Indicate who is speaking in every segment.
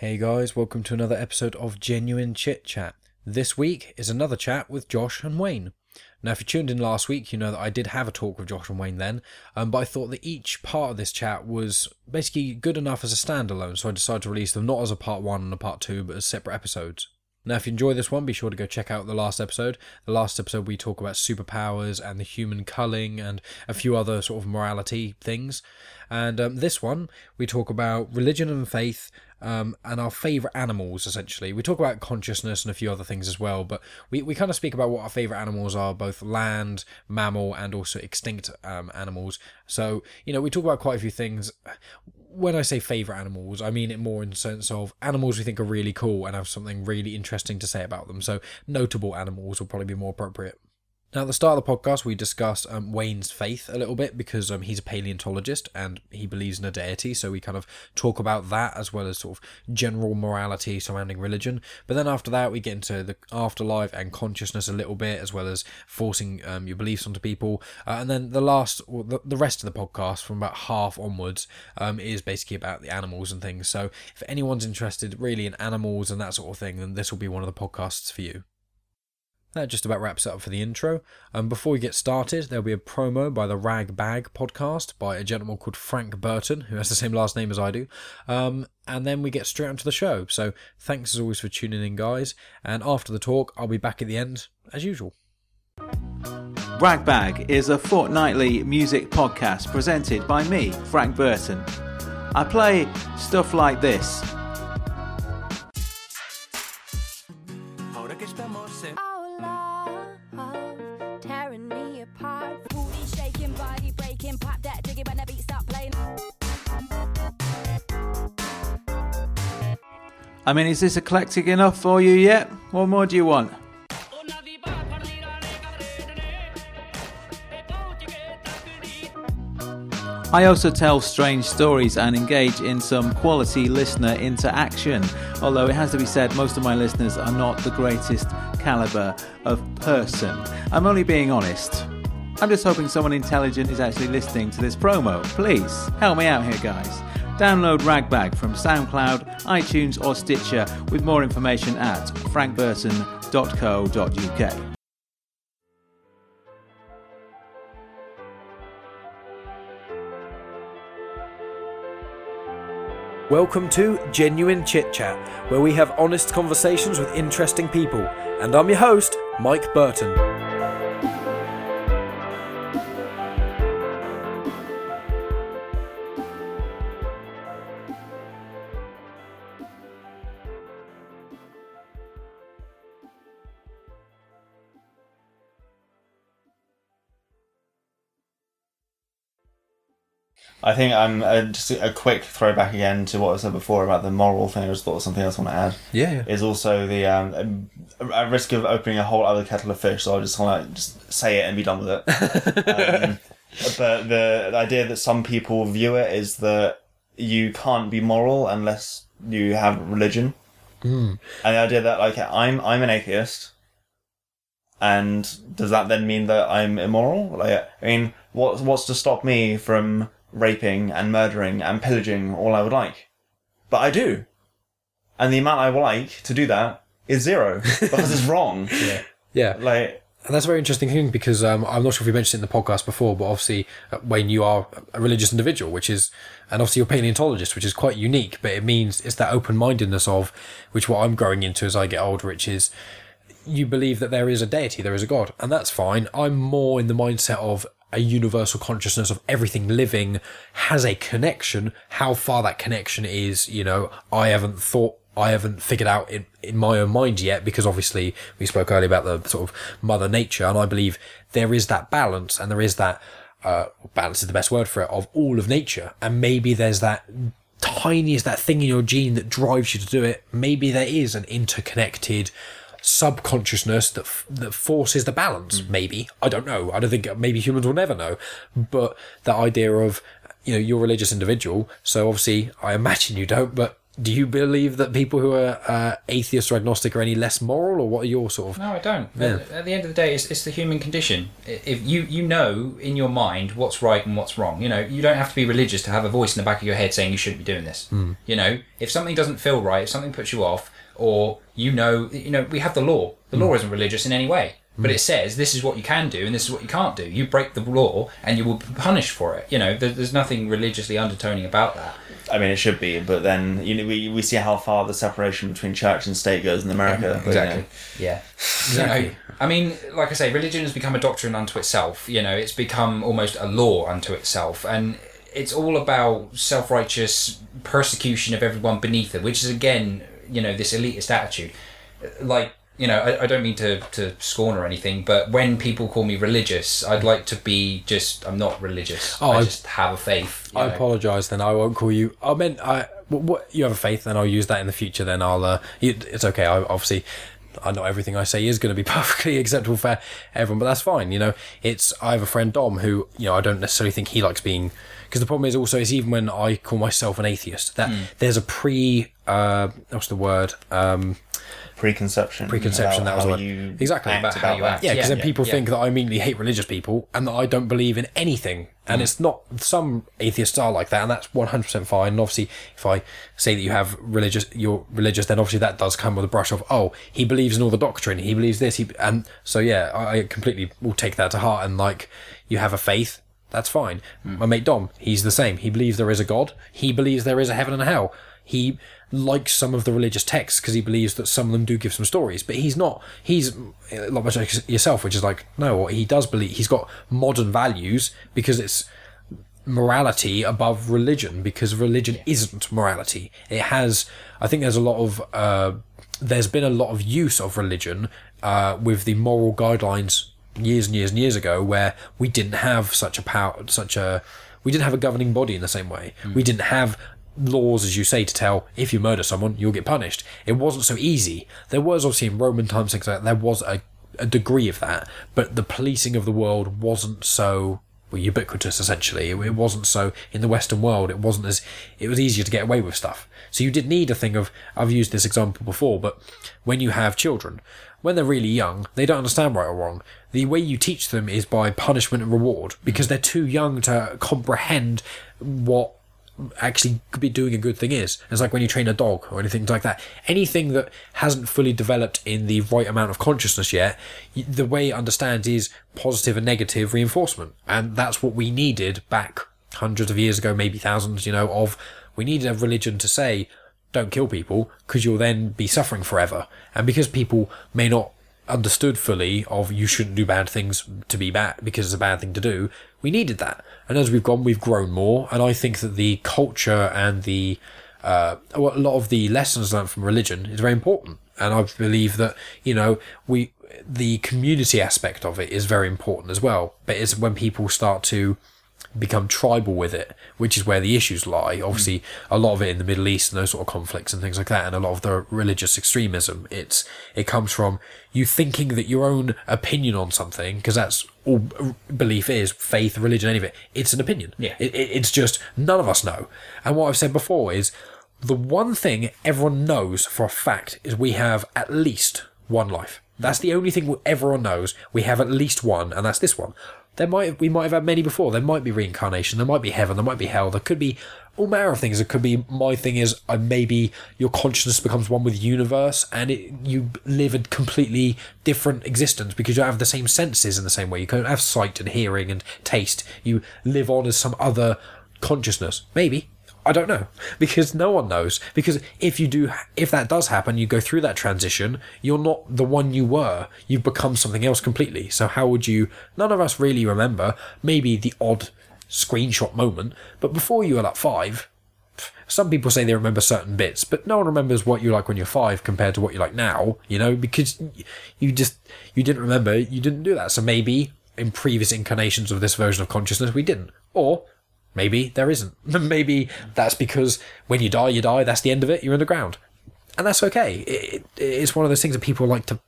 Speaker 1: Hey guys, welcome to another episode of Genuine Chit Chat. This week is another chat with Josh and Wayne. Now, if you tuned in last week, you know that I did have a talk with Josh and Wayne then, um, but I thought that each part of this chat was basically good enough as a standalone, so I decided to release them not as a part one and a part two, but as separate episodes. Now, if you enjoy this one, be sure to go check out the last episode. The last episode, we talk about superpowers and the human culling and a few other sort of morality things. And um, this one, we talk about religion and faith um, and our favourite animals, essentially. We talk about consciousness and a few other things as well, but we, we kind of speak about what our favourite animals are, both land, mammal, and also extinct um, animals. So, you know, we talk about quite a few things when I say favourite animals, I mean it more in the sense of animals we think are really cool and have something really interesting to say about them. So notable animals will probably be more appropriate. Now, at the start of the podcast, we discuss um, Wayne's faith a little bit because um, he's a paleontologist and he believes in a deity. So we kind of talk about that as well as sort of general morality surrounding religion. But then after that, we get into the afterlife and consciousness a little bit, as well as forcing um, your beliefs onto people. Uh, and then the last, or the, the rest of the podcast, from about half onwards, um, is basically about the animals and things. So if anyone's interested really in animals and that sort of thing, then this will be one of the podcasts for you. That just about wraps it up for the intro. Um, before we get started, there'll be a promo by the Ragbag podcast by a gentleman called Frank Burton, who has the same last name as I do. Um, and then we get straight onto the show. So thanks as always for tuning in, guys. And after the talk, I'll be back at the end as usual.
Speaker 2: Ragbag is a fortnightly music podcast presented by me, Frank Burton. I play stuff like this. I mean, is this eclectic enough for you yet? What more do you want? I also tell strange stories and engage in some quality listener interaction. Although it has to be said, most of my listeners are not the greatest caliber of person. I'm only being honest. I'm just hoping someone intelligent is actually listening to this promo. Please, help me out here, guys. Download Ragbag from SoundCloud, iTunes, or Stitcher with more information at frankburton.co.uk.
Speaker 1: Welcome to Genuine Chit Chat, where we have honest conversations with interesting people. And I'm your host, Mike Burton.
Speaker 3: I think I'm uh, just a quick throwback again to what I said before about the moral thing. I just thought of something else I want to add.
Speaker 1: Yeah, yeah.
Speaker 3: Is also the um, at risk of opening a whole other kettle of fish. So I'll just want to just say it and be done with it. um, but the, the idea that some people view it is that you can't be moral unless you have religion,
Speaker 1: Mm.
Speaker 3: and the idea that like I'm I'm an atheist, and does that then mean that I'm immoral? Like I mean, what what's to stop me from raping and murdering and pillaging all I would like? But I do, and the amount I would like to do that is zero because it's wrong.
Speaker 1: Yeah. Yeah.
Speaker 3: Like
Speaker 1: And that's a very interesting thing because um, I'm not sure if we mentioned it in the podcast before, but obviously, uh, Wayne, you are a religious individual, which is, and obviously you're a paleontologist, which is quite unique, but it means it's that open mindedness of, which what I'm growing into as I get older, which is you believe that there is a deity, there is a God, and that's fine. I'm more in the mindset of a universal consciousness of everything living has a connection. How far that connection is, you know, I haven't thought I haven't figured out in, in my own mind yet because obviously we spoke earlier about the sort of mother nature and I believe there is that balance and there is that uh, balance is the best word for it of all of nature and maybe there's that tiniest that thing in your gene that drives you to do it maybe there is an interconnected subconsciousness that f- that forces the balance maybe i don't know i don't think maybe humans will never know but that idea of you know you're a religious individual so obviously i imagine you don't but do you believe that people who are uh, atheist or agnostic are any less moral, or what are your sort of?
Speaker 4: No, I don't.
Speaker 1: Yeah.
Speaker 4: At, the end of the day, it's, it's the human condition. If you you know in your mind what's right and what's wrong, you know you don't have to be religious to have a voice in the back of your head saying you shouldn't be doing this. You know, if something doesn't feel right, if something puts you off, or you know, you know, we have the law. The law hmm. isn't religious in any way, but hmm. it says this is what you can do and this is what you can't do. You break the law and you will be punished for it. You know, there, there's nothing religiously undertoning about that.
Speaker 3: I mean, it should be, but then you know we, we see how far the separation between church and state goes in America. but, you know,
Speaker 4: Exactly. Yeah. You know, I mean, like I say, religion has become a doctrine unto itself. You know, it's become almost a law unto itself, and it's all about self-righteous persecution of everyone beneath it, which is again, you know, this elitist attitude. Like, you know, I, I don't mean to, to scorn or anything, but when people call me religious, I'd like to be just, I'm not religious.
Speaker 1: Oh,
Speaker 4: I
Speaker 1: I-
Speaker 4: just have a faith.
Speaker 1: I
Speaker 4: know.
Speaker 1: apologise. Then I won't call you. I meant I. What, what you have a faith, then I'll use that in the future. Then I'll. Uh, it's okay. I obviously. I know everything I say is going to be perfectly acceptable for everyone, but that's fine. You know, it's I have a friend Dom who you know I don't necessarily think he likes being because the problem is also is even when I call myself an atheist that there's a pre uh what's the word um
Speaker 3: preconception.
Speaker 1: Preconception, that was
Speaker 3: you
Speaker 1: Exactly.
Speaker 3: act
Speaker 4: About how you act.
Speaker 1: Yeah, because
Speaker 4: Yeah,
Speaker 1: then people
Speaker 4: yeah.
Speaker 1: think that I immediately hate religious people and that I don't believe in anything. And it's not. Some atheists are like that, and that's one hundred percent fine. And obviously, if I say that you have religious, you're religious, then obviously that does come with a brush of, oh, he believes in all the doctrine, he believes this, he, and so yeah, I I completely will take that to heart. And like, you have a faith, that's fine. My mate Dom, he's the same. He believes there is a God. He believes there is a heaven and a hell. He likes some of the religious texts because he believes that some of them do give some stories, but he's not. He's a much like yourself, which is like no. He does believe he's got modern values because it's morality above religion because religion isn't morality. It has. I think there's a lot of. Uh, there's been a lot of use of religion uh, with the moral guidelines years and years and years ago, where we didn't have such a power, such a. We didn't have a governing body in the same way. Mm. We didn't have laws, as you say, to tell if you murder someone, you'll get punished. It wasn't so easy. There was obviously in Roman times things like that. There was a, a degree of that, but the policing of the world wasn't so well, ubiquitous. Essentially, it, it wasn't so in the Western world. It wasn't as it was easier to get away with stuff. So you did need a thing of. I've used this example before, but when you have children, when they're really young, they don't understand right or wrong. The way you teach them is by punishment and reward because they're too young to comprehend what actually could be doing a good thing is. It's like when you train a dog or anything like that. Anything that hasn't fully developed in the right amount of consciousness yet, the way it understands is positive and negative reinforcement. And that's what we needed back hundreds of years ago, maybe thousands, you know, of we needed a religion to say, don't kill people because you'll then be suffering forever. And because people may not understood fully of you shouldn't do bad things to be bad because it's a bad thing to do, we needed that. And as we've gone, we've grown more. And I think that the culture and the uh, a lot of the lessons learned from religion is very important. And I believe that you know we the community aspect of it is very important as well. But it's when people start to become tribal with it, which is where the issues lie. Obviously, mm. a lot of it in the Middle East and those sort of conflicts and things like that, and a lot of the religious extremism. It's it comes from you thinking that your own opinion on something, because that's all belief is faith, religion, any of it. It's an opinion.
Speaker 4: Yeah.
Speaker 1: It, it, it's just none of us know. And what I've said before is the one thing everyone knows for a fact is we have at least one life. That's the only thing everyone knows. We have at least one, and that's this one. There might we might have had many before. There might be reincarnation. There might be heaven. There might be hell. There could be all manner of things. It could be my thing is uh, maybe your consciousness becomes one with the universe, and it, you live a completely different existence because you don't have the same senses in the same way. You don't have sight and hearing and taste. You live on as some other consciousness. Maybe I don't know because no one knows. Because if you do, if that does happen, you go through that transition. You're not the one you were. You've become something else completely. So how would you? None of us really remember. Maybe the odd screenshot moment, but before you were like five. Some people say they remember certain bits, but no one remembers what you're like when you're five compared to what you're like now, you know, because you just, you didn't remember, you didn't do that. So maybe in previous incarnations of this version of consciousness, we didn't. Or Maybe there isn't. Maybe that's because when you die, you die. That's the end of it. You're in the ground, and that's okay. It, it, it's one of those things that people like to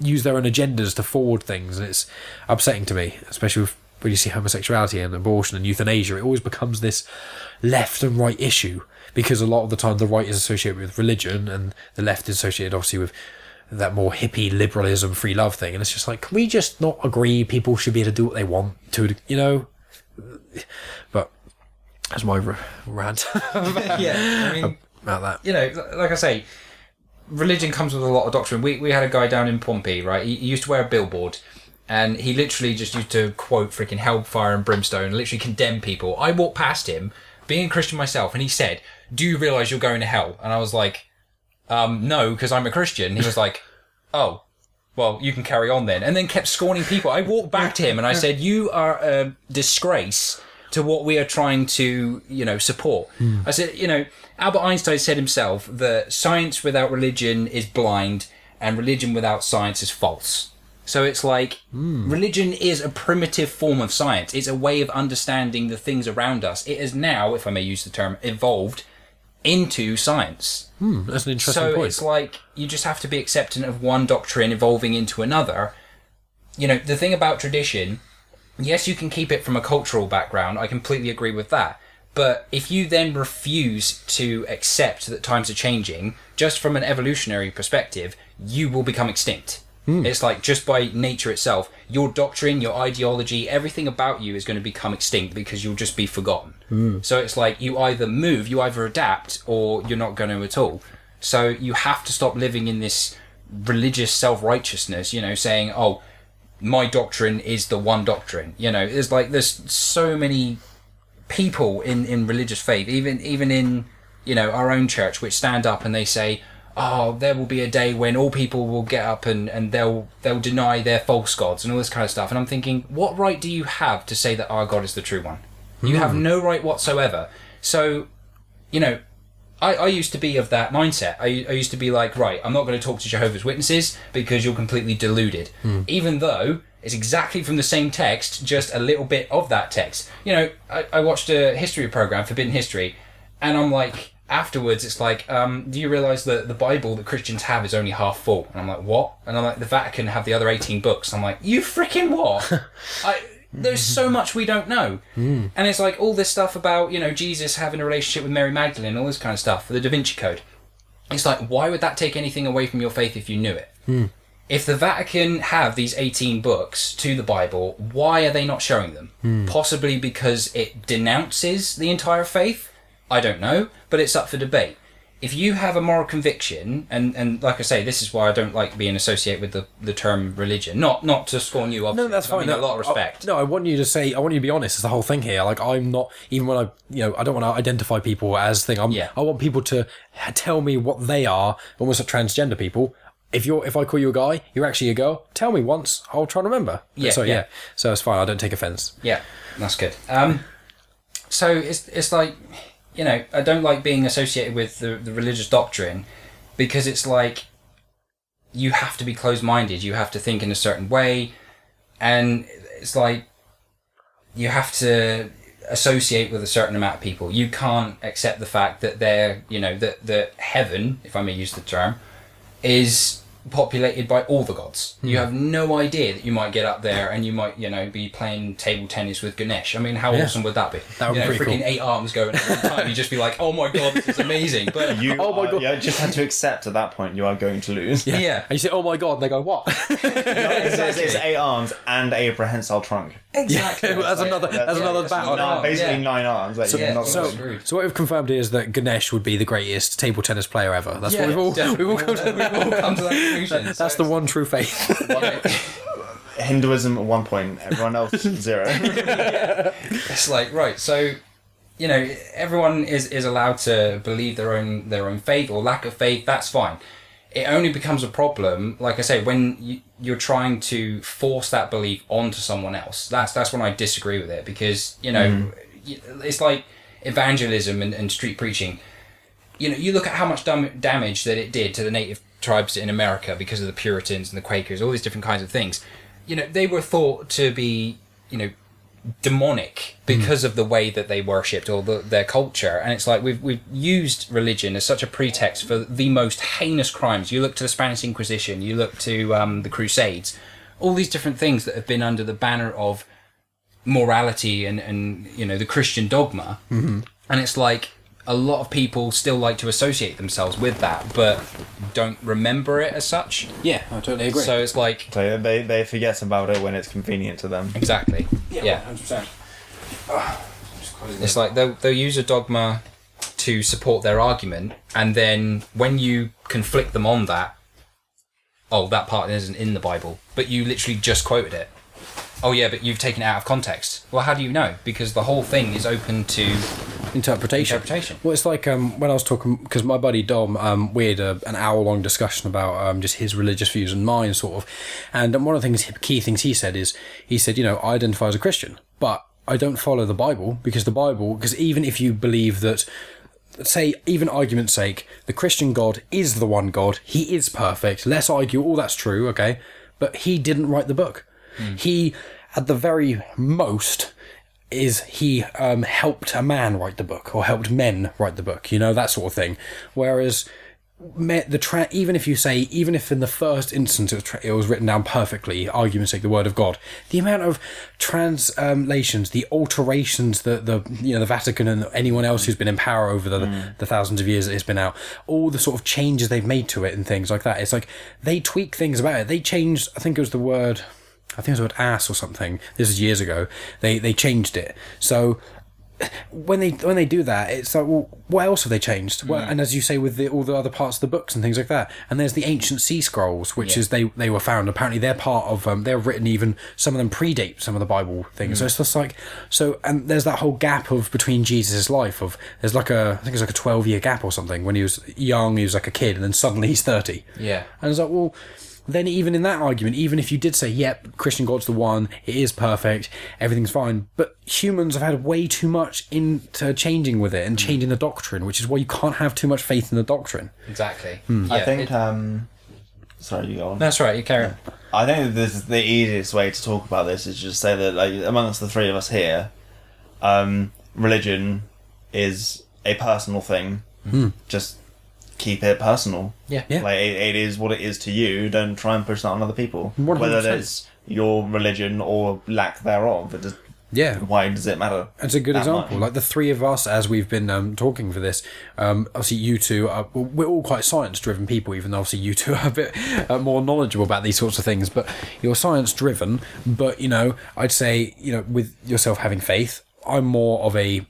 Speaker 1: use their own agendas to forward things, and it's upsetting to me, especially with, when you see homosexuality and abortion and euthanasia. It always becomes this left and right issue because a lot of the time the right is associated with religion and the left is associated obviously with that more hippie liberalism, free love thing, and it's just like, can we just not agree? People should be able to do what they want to, you know. But that's my r- rant
Speaker 4: yeah, I mean,
Speaker 1: about that.
Speaker 4: you know, like I say, religion comes with a lot of doctrine. We, we had a guy down in Pompey, right? He, he used to wear a billboard, and he literally just used to quote freaking hellfire and brimstone, and literally condemn people. I walked past him, being a Christian myself, and he said, "Do you realize you're going to hell?" And I was like, um, "No, because I'm a Christian." He was like, "Oh." Well, you can carry on then. And then kept scorning people. I walked back to him and I said, You are a disgrace to what we are trying to, you know, support. Hmm. I said, you know, Albert Einstein said himself that science without religion is blind and religion without science is false. So it's like hmm. religion is a primitive form of science. It's a way of understanding the things around us. It has now, if I may use the term, evolved into science.
Speaker 1: Hmm, that's an interesting
Speaker 4: So
Speaker 1: point.
Speaker 4: it's like you just have to be acceptant of one doctrine evolving into another. You know, the thing about tradition, yes, you can keep it from a cultural background. I completely agree with that. But if you then refuse to accept that times are changing, just from an evolutionary perspective, you will become extinct. Hmm. It's like just by nature itself, your doctrine, your ideology, everything about you is going to become extinct because you'll just be forgotten. Hmm. So it's like you either move, you either adapt, or you're not going to at all. So you have to stop living in this religious self righteousness, you know, saying, oh, my doctrine is the one doctrine. You know, there's like, there's so many people in, in religious faith, even, even in, you know, our own church, which stand up and they say, oh, there will be a day when all people will get up and, and they'll, they'll deny their false gods and all this kind of stuff. And I'm thinking, what right do you have to say that our God is the true one? You have hmm. no right whatsoever. So, you know, I, I used to be of that mindset. I, I used to be like, right, I'm not going to talk to Jehovah's Witnesses because you're completely deluded. Hmm. Even though it's exactly from the same text, just a little bit of that text. You know, I, I watched a history program, Forbidden History, and I'm like, afterwards, it's like, um, do you realize that the Bible that Christians have is only half full? And I'm like, what? And I'm like, the Vatican have the other 18 books. I'm like, you freaking what? I, there's so much we don't know. Hmm. And it's like all this stuff about, you know, Jesus having a relationship with Mary Magdalene, all this kind of stuff, for the Da Vinci Code. It's like, why would that take anything away from your faith if you knew it? Hmm. If the Vatican have these 18 books to the Bible, why are they not showing them? Hmm. Possibly because it denounces the entire faith? I don't know, but it's up for debate. If you have a moral conviction, and, and like I say, this is why I don't like being associated with the, the term religion. Not not to scorn you, obviously.
Speaker 1: No, that's
Speaker 4: I
Speaker 1: fine.
Speaker 4: mean,
Speaker 1: No,
Speaker 4: a lot of respect.
Speaker 1: I, no, I want you to say. I want you to be honest. It's the whole thing here. Like I'm not even when I, you know, I don't want to identify people as thing. I'm,
Speaker 4: Yeah.
Speaker 1: I want people to tell me what they are. Almost like transgender people. If you're, if I call you a guy, you're actually a girl. Tell me once. I'll try to remember.
Speaker 4: Yeah,
Speaker 1: So
Speaker 4: yeah.
Speaker 1: yeah. So it's fine. I don't take offence.
Speaker 4: Yeah, that's good. Um, so it's it's like, you know, I don't like being associated with the, the religious doctrine because it's like you have to be closed minded. You have to think in a certain way, and it's like you have to associate with a certain amount of people. You can't accept the fact that they're, you know, that that heaven, if I may use the term, is populated by all the gods. You hmm. have no idea that you might get up there and you might, you know, be playing table tennis with Ganesh. I mean, how
Speaker 1: Yeah.
Speaker 4: awesome would that be?
Speaker 1: That would
Speaker 4: you
Speaker 1: be
Speaker 4: know,
Speaker 1: pretty
Speaker 4: freaking
Speaker 1: cool.
Speaker 4: eight arms going at one time. You'd just be like, oh my god, this is amazing. But
Speaker 3: You,
Speaker 1: Oh my
Speaker 3: are-
Speaker 1: God.
Speaker 3: yeah, just had to accept at that point you are going to lose.
Speaker 4: Yeah. yeah.
Speaker 1: And you say, "Oh my god," and they go, "What?"
Speaker 3: it's, it's, it's eight arms and a prehensile trunk.
Speaker 4: Exactly.
Speaker 1: that's another. That's
Speaker 4: yeah,
Speaker 1: another
Speaker 4: that's
Speaker 1: battle.
Speaker 3: Nine, basically
Speaker 4: yeah.
Speaker 3: nine arms. Like,
Speaker 4: Yeah,
Speaker 3: not
Speaker 4: so-
Speaker 1: So what we've confirmed is that Ganesh would be the greatest table tennis player ever. That's
Speaker 4: Yeah,
Speaker 1: what we've all
Speaker 4: definitely.
Speaker 1: we've all come to.
Speaker 4: We've all come to that conclusion.
Speaker 1: That's
Speaker 4: So
Speaker 1: the one true faith.
Speaker 3: Hinduism at one point, everyone else zero.
Speaker 4: it's like right so you know everyone is is allowed to believe their own their own faith or lack of faith that's fine it only becomes a problem like i say when you, you're trying to force that belief onto someone else. That's that's when i disagree with it because you know mm. y it's like evangelism and, and street preaching. You know, you look at how much dam- damage that it did to the native tribes in America because of the Puritans and the Quakers, all these different kinds of things. You know, they were thought to be, you know, demonic because of the way that they worshipped or the, their culture. And it's like we've we've used religion as such a pretext for the most heinous crimes. You look to the Spanish Inquisition, you look to um, the Crusades, all these different things that have been under the banner of morality and and you know the Christian dogma. Mm-hmm. And it's like a lot of people still like to associate themselves with that, but don't remember it as such.
Speaker 1: Yeah, I totally agree.
Speaker 4: So it's like
Speaker 3: So they, they forget about it when it's convenient to them.
Speaker 4: exactly, yeah.
Speaker 1: hundred percent.
Speaker 4: It's like they'll they'll use a dogma to support their argument, and then when you conflict them on that, oh, that part isn't in the Bible, but you literally just quoted it. Oh yeah, but you've taken it out of context. Well, how do you know? Because the whole thing is open to
Speaker 1: interpretation.
Speaker 4: interpretation.
Speaker 1: Well, it's like um, when I was talking because my buddy Dom, um, we had a, an hour long discussion about um, just his religious views and mine, sort of. And um, one of the things, key things he said is, he said, you know, I identify as a Christian, but I don't follow the Bible because the Bible, because even if you believe that. Say, even argument's sake, the Christian God is the one God. He is perfect. Let's argue all that's true, okay? But he didn't write the book. He, at the very most, is he um, helped a man write the book or helped men write the book, you know, that sort of thing. Whereas the tra- even if you say even if in the first instance it was, tra- it was written down perfectly, argument's sake, the word of God, the amount of translations, the alterations that the you know the Vatican and anyone else who's been in power over the, the thousands of years that it's been out, all the sort of changes they've made to it and things like that. It's like they tweak things about it. They changed. I think it was the word. I think it was the word ass or something. This is years ago. They they changed it. So when they when they do that, it's like, well, what else have they changed? Well, and as you say, with the, all the other parts of the books and things like that, and there's the ancient sea scrolls, which
Speaker 4: Yeah.
Speaker 1: is they they were found. Apparently, they're part of. Um, they're written even some of them predate some of the Bible things. So it's just like so, and there's that whole gap of between Jesus' life of there's like a I think it's like a twelve year gap or something. When he was young, he was like a kid, and then suddenly he's thirty.
Speaker 4: Yeah.
Speaker 1: And it's like, well, then even in that argument, even if you did say, yep, Christian God's the one, it is perfect, everything's fine, but humans have had way too much into changing with it and changing the doctrine, which is why you can't have too much faith in the doctrine.
Speaker 4: Exactly.
Speaker 3: I
Speaker 4: Yeah,
Speaker 3: think.
Speaker 4: it-
Speaker 3: um, sorry, you go on.
Speaker 4: that's right. You carry on.
Speaker 3: I think this is the easiest way to talk about this is just say that like amongst the three of us here, um, religion is a personal thing. Just keep it personal.
Speaker 4: Yeah.
Speaker 1: Yeah.
Speaker 3: Like it, it is what it is to you. Don't try and push that on other people.
Speaker 1: 100%.
Speaker 3: Whether it's your religion or lack thereof, it does,
Speaker 1: Yeah.
Speaker 3: why does it matter?
Speaker 1: It's a good
Speaker 3: that
Speaker 1: example.
Speaker 3: much?
Speaker 1: Like the three of us, as we've been um, talking for this, um, obviously you two, are, we're all quite science-driven people. Even though obviously you two are a bit uh, more knowledgeable about these sorts of things, but you're science-driven. But you know, I'd say you know, with yourself having faith, I'm more of a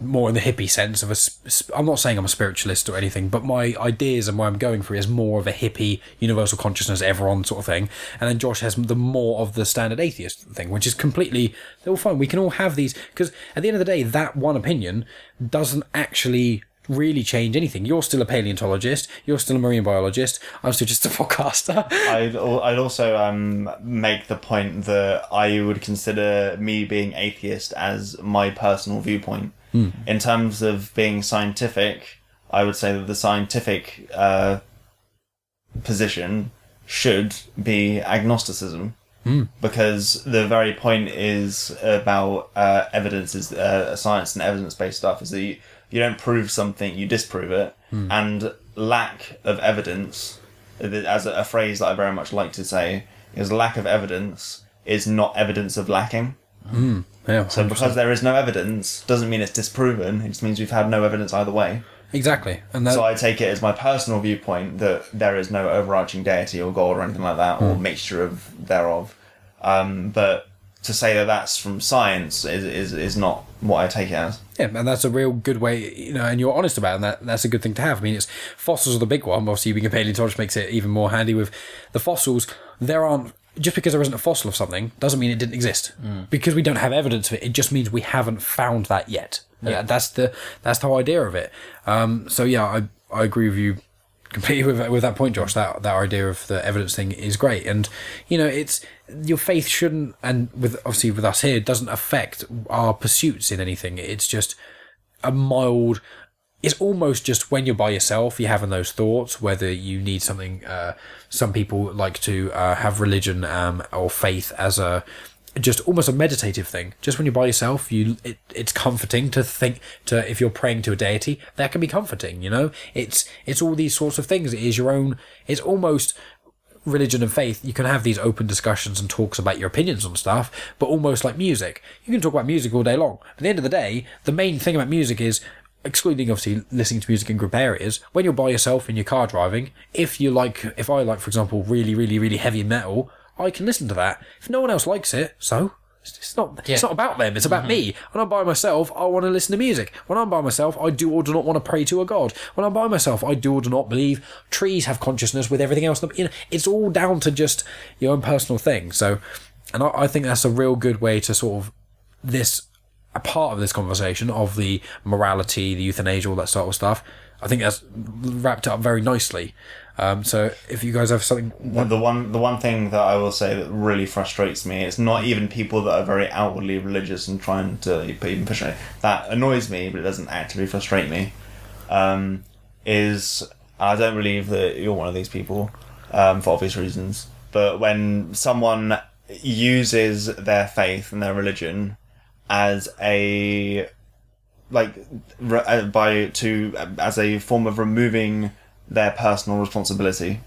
Speaker 1: more in the hippie sense of a. I'm not saying I'm a spiritualist or anything, but my ideas and where I'm going for is more of a hippie, universal consciousness, everyone sort of thing. And then Josh has the more of the standard atheist thing, which is completely. They're all fine. We can all have these because at the end of the day, that one opinion doesn't actually really change anything. You're still a paleontologist. You're still a marine biologist. I'm still just a podcaster.
Speaker 3: I'd, I'd also um, make the point that I would consider me being atheist as my personal viewpoint. In terms of being scientific, I would say that the scientific uh, position should be agnosticism. Because the very point is about uh, evidence is uh, science and evidence based stuff is that you, you don't prove something, you disprove it, and lack of evidence as a, a phrase that I very much like to say, is lack of evidence is not evidence of lacking.
Speaker 1: Yeah.
Speaker 3: So because there is no evidence, doesn't mean it's disproven. It just means we've had no evidence either way.
Speaker 1: exactly. And that,
Speaker 3: So I take it as my personal viewpoint that there is no overarching deity or god or anything like that, or mixture of thereof. Um, but to say that that's from science is, is, is not what I take it as.
Speaker 1: Yeah, and that's a real good way, you know, and you're honest about it, and that that's a good thing to have. I mean, it's fossils are the big one. Obviously, being a paleontologist makes it even more handy with the fossils. There aren't just because there isn't a fossil of something doesn't mean it didn't exist. Because we don't have evidence of it, it just means we haven't found that yet. Yeah, that's the that's the whole idea of it. Um, so yeah, I I agree with you completely with with that point, Josh. That that idea of the evidence thing is great, and you know, it's your faith shouldn't, and with obviously with us here, it doesn't affect our pursuits in anything. It's just a mild. It's almost just when you're by yourself, you're having those thoughts. Whether you need something, uh, some people like to uh, have religion um, or faith as a just almost a meditative thing. Just when you're by yourself, you it, it's comforting to think to if you're praying to a deity, that can be comforting. You know, it's it's all these sorts of things. It is your own. It's almost religion and faith, you can have these open discussions and talks about your opinions on stuff, but almost like music. You can talk about music all day long. At the end of the day, the main thing about music is excluding obviously listening to music in group areas, when you're by yourself in your car driving, if you like, if I like, for example, really, really, really heavy metal, I can listen to that. If no one else likes it, so it's not. It's not about them. It's about mm-hmm. me. When I'm by myself, I want to listen to music. When I'm by myself, I do or do not want to pray to a god. When I'm by myself, I do or do not believe trees have consciousness with everything else. You know, it's all down to just your own personal thing. So, and I, I think that's a real good way to sort of this a part of this conversation of the morality, the euthanasia, all that sort of stuff. I think that's wrapped up very nicely. Um, so if you guys have something,
Speaker 3: The- the one the one thing that I will say that really frustrates me it's not even people that are very outwardly religious and trying to even push it that annoys me but it doesn't actively frustrate me um, is I don't believe that you're one of these people um, for obvious reasons but when someone uses their faith and their religion as a like re- uh, by to as a form of removing their personal responsibility.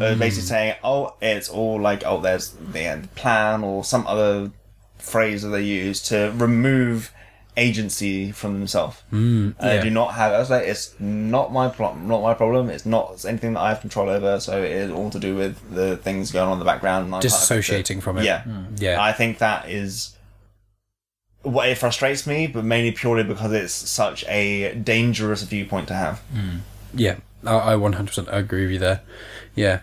Speaker 3: Uh, basically saying, "Oh, it's all like oh, there's the end plan or some other phrase that they use to remove agency from themselves. Mm,
Speaker 1: yeah.
Speaker 3: Do not have. I was like, it's not my problem. Not my problem. It's not it's anything that I have control over. So it is all to do with the things going on in the background. and I can't affect
Speaker 1: disassociating from it.
Speaker 3: Yeah,
Speaker 1: Yeah.
Speaker 3: I think that is what it frustrates me, but mainly purely because it's such a dangerous viewpoint to have.
Speaker 1: Yeah, I, I 100% agree with you there. Yeah.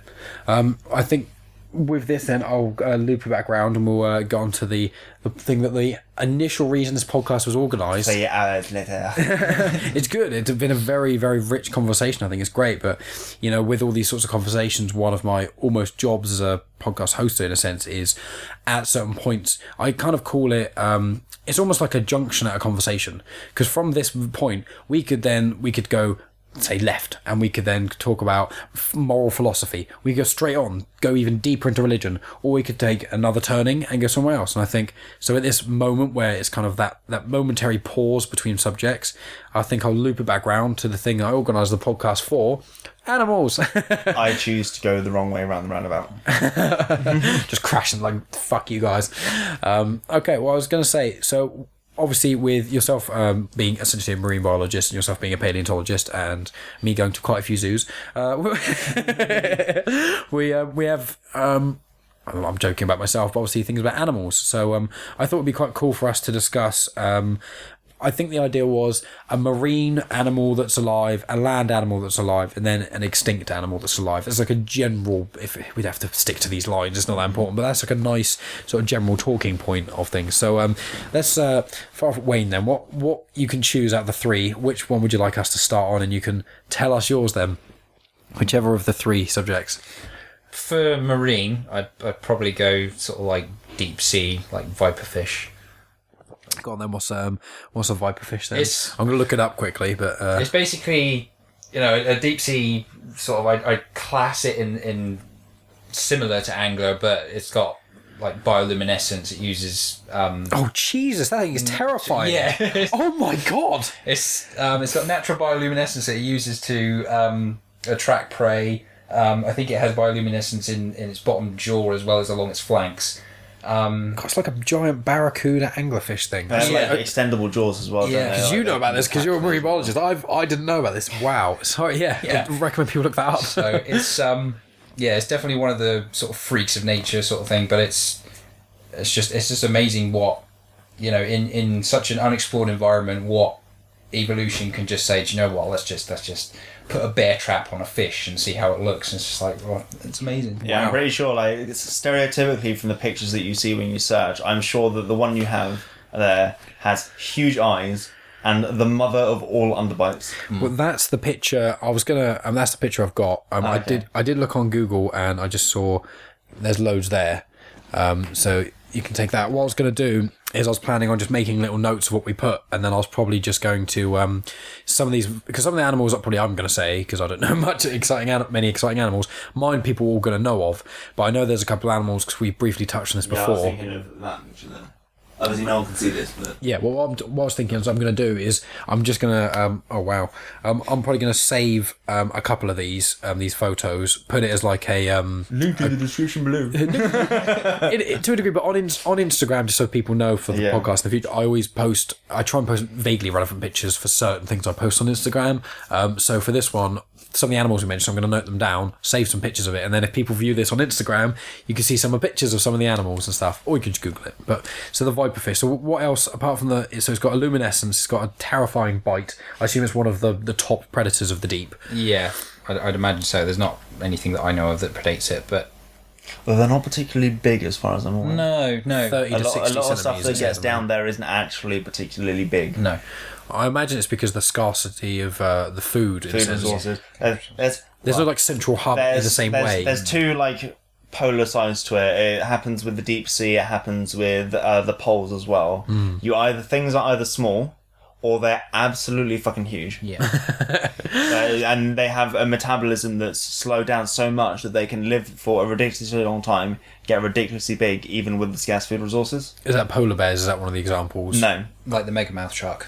Speaker 1: Um, I think with this, then I'll uh, loop it back around and we'll uh, go on to the, the thing that the initial reason this podcast was organised.
Speaker 3: Say hours later.
Speaker 1: it's good. It's been a very, very rich conversation. I think it's great. But, you know, with all these sorts of conversations, one of my almost jobs as a podcast host, in a sense, is at certain points, I kind of call it, um, it's almost like a junction at a conversation. Because from this point, we could then, we could go, say left and we could then talk about moral philosophy. We go straight on go even deeper into religion or we could take another turning and go somewhere else. And i think so at this moment where it's kind of that that momentary pause between subjects i think i'll loop it back round to the thing i organised the podcast for animals.
Speaker 3: I choose to go the wrong way around the roundabout.
Speaker 1: just crashing like fuck you guys. Um, okay well i was going to say so obviously with yourself um, being essentially a marine biologist and yourself being a paleontologist and me going to quite a few zoos uh, we uh, we have um, I'm joking about myself, but obviously things about animals. So um, I thought it'd be quite cool for us to discuss. Um, I think the idea was a marine animal that's alive, a land animal that's alive, and then an extinct animal that's alive. It's like a general. If we'd have to stick to these lines, it's not that important, but that's like a nice sort of general talking point of things. So um, let's uh, far Wayne then. What what you can choose out of the three? Which one would you like us to start on? And you can tell us yours then. Whichever of the three subjects.
Speaker 4: For marine, I'd, I'd probably go sort of like deep sea, like viperfish.
Speaker 1: Go on then. What's um what's a viperfish then?
Speaker 4: It's-
Speaker 1: I'm gonna look it up quickly, but uh,
Speaker 4: It's basically, you know, a deep sea sort of. I I class it in in similar to angler, but it's got like bioluminescence. It uses um,
Speaker 1: oh Jesus, that thing is terrifying.
Speaker 4: yeah.
Speaker 1: Oh my god.
Speaker 4: It's um, it's got natural bioluminescence that it uses to um, attract prey. Um, I think it has bioluminescence in, in its bottom jaw as well as along its flanks. Um,
Speaker 1: God, it's like a giant barracuda anglerfish thing.
Speaker 3: They have
Speaker 4: Yeah.
Speaker 3: like extendable jaws as well.
Speaker 4: Yeah,
Speaker 3: they?
Speaker 1: Because
Speaker 3: Like,
Speaker 1: you know about this because you're a marine biologist. I've I didn't know about this. Wow. Sorry. Yeah.
Speaker 4: Yeah.
Speaker 1: I recommend people look that up.
Speaker 4: so it's um, yeah, it's definitely one of the sort of freaks of nature sort of thing. But it's it's just it's just amazing what you know in in such an unexplored environment what evolution can just say. Do you know what? Let's just let's just put a bear trap on a fish and see how it looks. And it's just like well, it's amazing.
Speaker 3: Yeah,
Speaker 1: Wow.
Speaker 3: I'm pretty sure. Like it's stereotypically from the pictures that you see when you search, I'm sure that the one you have there has huge eyes and the mother of all underbites.
Speaker 1: Well, that's the picture. I was gonna. Um, that's the picture I've got. Um, I did. I did look on Google and I just saw there's loads there. Um, so you can take that. What I was gonna do is I was planning on just making little notes of what we put, and then I was probably just going to um, some of these because some of the animals that probably I'm gonna say because I don't know much exciting an- many exciting animals. Mine people are all gonna know of, but I know there's a couple of animals because we briefly touched on this before.
Speaker 3: of that picture then. Obviously, no one can see this, but
Speaker 1: Yeah, well, what, I'm, what I was thinking is I'm going to do is I'm just going to, um, oh wow, um, I'm probably going to save um, a couple of these um, these photos, put it as like a, um,
Speaker 3: link in the description below.
Speaker 1: it, it, to a degree, but on in, on Instagram, just so people know for the
Speaker 3: Yeah.
Speaker 1: podcast in the future, I always post, I try and post vaguely relevant pictures for certain things I post on Instagram. Um, so for this one, some of the animals we mentioned, I'm going to note them down, save some pictures of it, and then if people view this on Instagram, you can see some of the pictures of some of the animals and stuff, or you can just Google it. But so the viperfish. So what else apart from the? So it's got a luminescence. It's got a terrifying bite. I assume it's one of the the top predators of the deep.
Speaker 4: Yeah, I'd, I'd imagine so. There's not anything that I know of that predates it, but
Speaker 3: Well, they're not particularly big as far as I'm aware.
Speaker 4: no, no,
Speaker 1: Thirty
Speaker 3: A
Speaker 1: to
Speaker 3: lot,
Speaker 1: sixty
Speaker 3: a lot of stuff that gets down there isn't actually particularly big.
Speaker 4: no.
Speaker 1: I imagine it's because the scarcity of uh, the food.
Speaker 3: Food
Speaker 1: says.
Speaker 3: resources. There's, there's,
Speaker 1: There's no like central hub in
Speaker 3: there's,
Speaker 1: the same
Speaker 3: there's,
Speaker 1: way.
Speaker 3: There's two like polar sides to it. It happens with the deep sea. It happens with uh, the poles as well.
Speaker 1: Hmm.
Speaker 3: You either things are either small or they're absolutely fucking huge.
Speaker 4: Yeah,
Speaker 3: Uh, and they have a metabolism that's slowed down so much that they can live for a ridiculously long time, get ridiculously big, even with the scarce food resources.
Speaker 1: Is that polar bears? Is that one of the examples?
Speaker 3: No,
Speaker 4: like the megamouth shark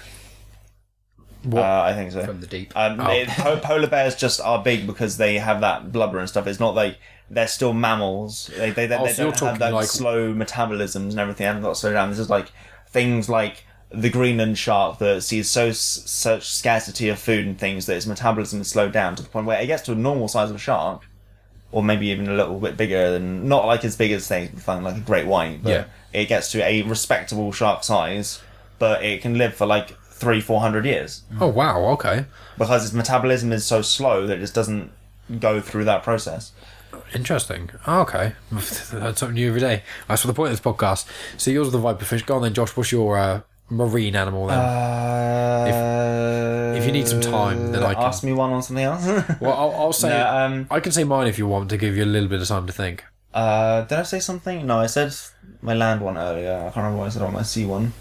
Speaker 1: What?
Speaker 3: uh, I think so.
Speaker 4: from the deep.
Speaker 3: Um,
Speaker 1: Oh.
Speaker 3: it- po- polar bears just are big because they have that blubber and stuff. It's not like they're still mammals. They they, they,
Speaker 1: Oh,
Speaker 3: they
Speaker 1: so you're
Speaker 3: don't have
Speaker 1: talking
Speaker 3: that
Speaker 1: like-
Speaker 3: slow metabolisms and everything. Haven't got slowed down. This is like things like the Greenland shark that sees so such scarcity of food and things that its metabolism is slowed down to the point where it gets to a normal size of a shark, or maybe even a little bit bigger than not like as big as say something like a great white, but
Speaker 1: Yeah.
Speaker 3: it gets to a respectable shark size. But it can live for like three four hundred years
Speaker 1: Oh wow. Okay.
Speaker 3: because its metabolism is so slow that it just doesn't go through that process.
Speaker 1: Interesting. Oh, okay. That's something new every day. That's for the point of this podcast. So yours are the viperfish. Go on then, Josh. What's your uh, marine animal then?
Speaker 3: Uh,
Speaker 1: if you need some time, then I can-
Speaker 3: ask me one on something else.
Speaker 1: well, I'll, I'll say.
Speaker 3: no, um,
Speaker 1: I can say mine if you want to give you a little bit of time to think.
Speaker 3: uh, did I say something? No, I said my land one earlier. I can't remember what I said on my sea one.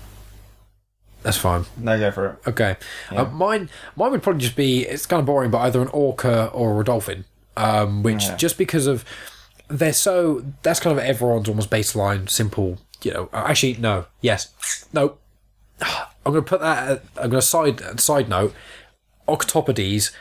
Speaker 1: That's fine.
Speaker 3: No, go for it.
Speaker 1: Okay. Uh, mine, mine would probably just be. It's kind of boring, but either an orca or a dolphin. Um, which
Speaker 3: Yeah.
Speaker 1: just because of they're so. That's kind of everyone's almost baseline, simple. You know. uh, Actually, no. Yes. No. I'm going to put that. At, I'm going to side side note. Octopodes.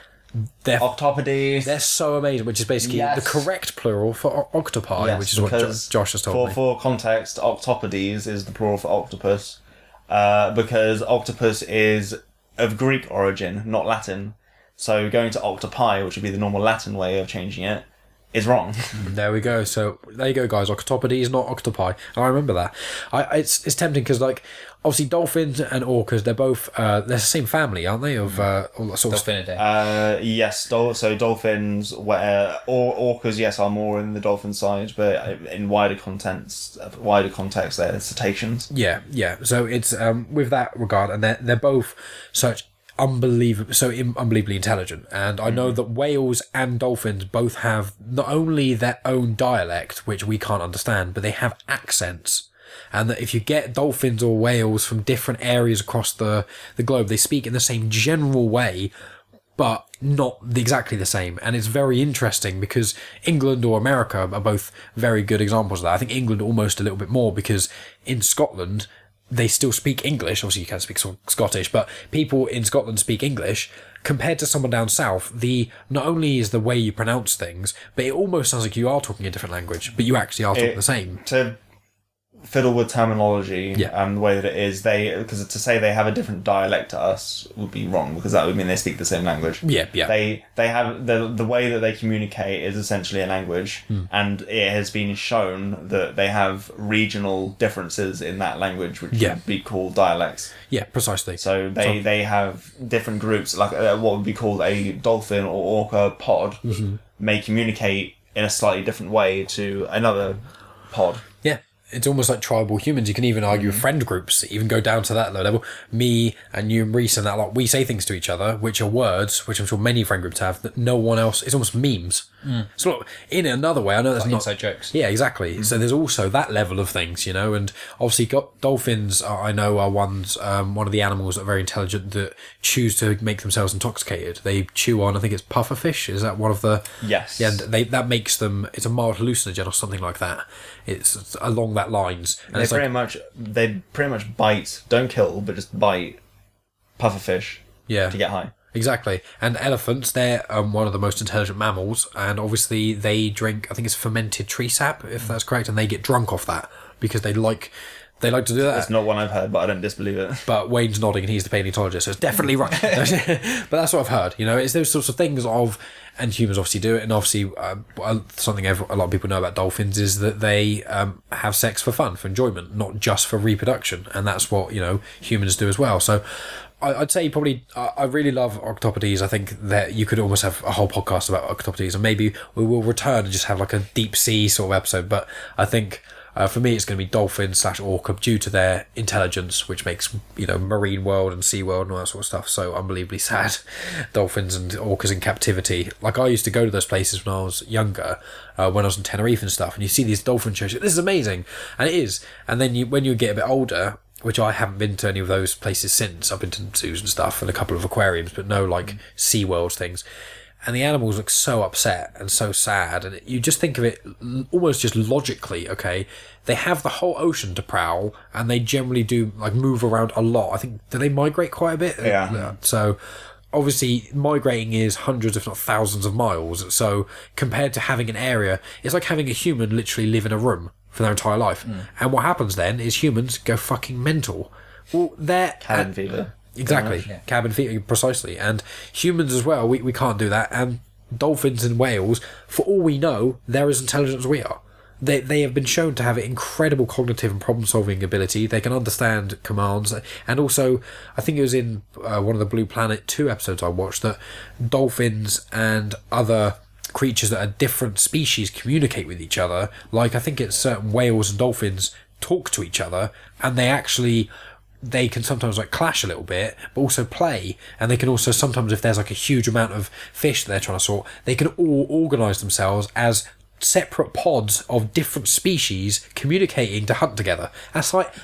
Speaker 1: They're
Speaker 3: Octopodes.
Speaker 1: they're so amazing, which is basically
Speaker 3: Yes.
Speaker 1: the correct plural for o- octopi,
Speaker 3: Yes,
Speaker 1: which is what jo- Josh has told
Speaker 3: for,
Speaker 1: me.
Speaker 3: For context, octopodes is the plural for octopus, uh, because octopus is of Greek origin, not Latin. So going to octopi, which would be the normal Latin way of changing it, is wrong.
Speaker 1: There we go. So there you go, guys. Octopodes, not octopi. I remember that. I it's it's tempting because like obviously dolphins and orcas, they're both uh, they're the same family, aren't they? Of uh, all that sort of
Speaker 4: Dolphinidae.
Speaker 3: Uh, yes, dol- so dolphins, where or orcas, yes, are more in the dolphin side, but in wider contents, wider context, they're cetaceans.
Speaker 1: Yeah, yeah. So it's um, with that regard, and they're they're both such unbelievable, so Im- unbelievably intelligent. And I know that whales and dolphins both have not only their own dialect, which we can't understand, but they have accents. And that if you get dolphins or whales from different areas across the, the globe, they speak in the same general way, but not exactly the same. And it's very interesting because England or America are both very good examples of that. I think England almost a little bit more because in Scotland, they still speak English. Obviously, you can't speak Scottish, but people in Scotland speak English. Compared to someone down south, the not only is the way you pronounce things, but it almost sounds like you are talking a different language, but you actually are talking
Speaker 3: It-
Speaker 1: the same.
Speaker 3: To fiddle with terminology
Speaker 1: Yeah.
Speaker 3: and the way that it is, they because to say they have a different dialect to us would be wrong because that would mean they speak the same language.
Speaker 1: Yeah, yeah.
Speaker 3: They they have the the way that they communicate is essentially a language,
Speaker 1: Hmm.
Speaker 3: and it has been shown that they have regional differences in that language, which
Speaker 1: Yeah.
Speaker 3: would be called dialects.
Speaker 1: yeah, precisely.
Speaker 3: So they,
Speaker 1: So-
Speaker 3: they have different groups, like uh, what would be called a dolphin or orca pod,
Speaker 1: Mm-hmm.
Speaker 3: may communicate in a slightly different way to another pod.
Speaker 1: It's almost like tribal humans. You can even argue
Speaker 3: Mm-hmm.
Speaker 1: friend groups, even go down to that low level. Me and you and Reese and that lot, we say things to each other, which are words, which I'm sure many friend groups have, that no one else, it's almost memes. So look, in another way, I know that's
Speaker 4: Like
Speaker 1: not.
Speaker 4: inside jokes.
Speaker 1: Yeah, exactly. So there's also that level of things, you know, and obviously got dolphins. Are, I know are ones um, one of the animals that are very intelligent that choose to make themselves intoxicated. They chew on, I think it's pufferfish. Is that one of the?
Speaker 3: Yes.
Speaker 1: Yeah, and they that makes them. It's a mild hallucinogen or something like that. It's along that lines, and
Speaker 3: They
Speaker 1: it's
Speaker 3: pretty
Speaker 1: like
Speaker 3: much they pretty much bite, don't kill, but just bite pufferfish
Speaker 1: yeah,
Speaker 3: to get high.
Speaker 1: Exactly. And elephants, they're um, one of the most intelligent mammals, and obviously they drink, I think it's fermented tree sap, if that's correct, and they get drunk off that because they like they like to do that.
Speaker 3: It's not one I've heard, but I don't disbelieve it.
Speaker 1: But Wayne's nodding, and he's the paleontologist, so it's definitely right. but that's what I've heard. You know, it's those sorts of things of, and humans obviously do it, and obviously um, uh, something a lot of people know about dolphins is that they um, have sex for fun, for enjoyment, not just for reproduction, and that's what you know humans do as well. So. I- I'd say probably I I really love octopodes. I think that you could almost have a whole podcast about octopodes, and maybe we will return and just have like a deep sea sort of episode. But I think uh, for me, it's going to be dolphin slash orca due to their intelligence, which makes you know marine world and sea world and all that sort of stuff so unbelievably sad. Dolphins and orcas in captivity. Like I used to go to those places when I was younger, uh, when I was in Tenerife and stuff, and you see these dolphin shows. This is amazing, and it is. And then you, when you get a bit older, which I haven't been to any of those places since. I've been to zoos and stuff and a couple of aquariums, but no like sea world things. And the animals look so upset and so sad, and you just think of it almost just logically. Okay, they have the whole ocean to prowl, and they generally do like move around a lot. I think do they migrate quite a bit?
Speaker 3: Yeah.
Speaker 1: So obviously migrating is hundreds if not thousands of miles so compared to having an area it's like having a human literally live in a room for their entire life hmm. and what happens then is humans go fucking mental well they're
Speaker 3: Cabin fever.
Speaker 1: Exactly
Speaker 4: yeah.
Speaker 1: cabin fever precisely and humans as well we, we can't do that and dolphins and whales for all we know they're as intelligent as we are they, they have been shown to have incredible cognitive and problem solving ability. They can understand commands, and also, I think it was in uh, one of the Blue Planet 2 episodes I watched that dolphins and other creatures that are different species communicate with each other. Like, I think it's certain whales and dolphins talk to each other, and they actually they can sometimes like clash a little bit, but also play. And they can also sometimes, if there's like a huge amount of fish that they're trying to sort, they can all organize themselves as separate pods of different species communicating to hunt together. That's like,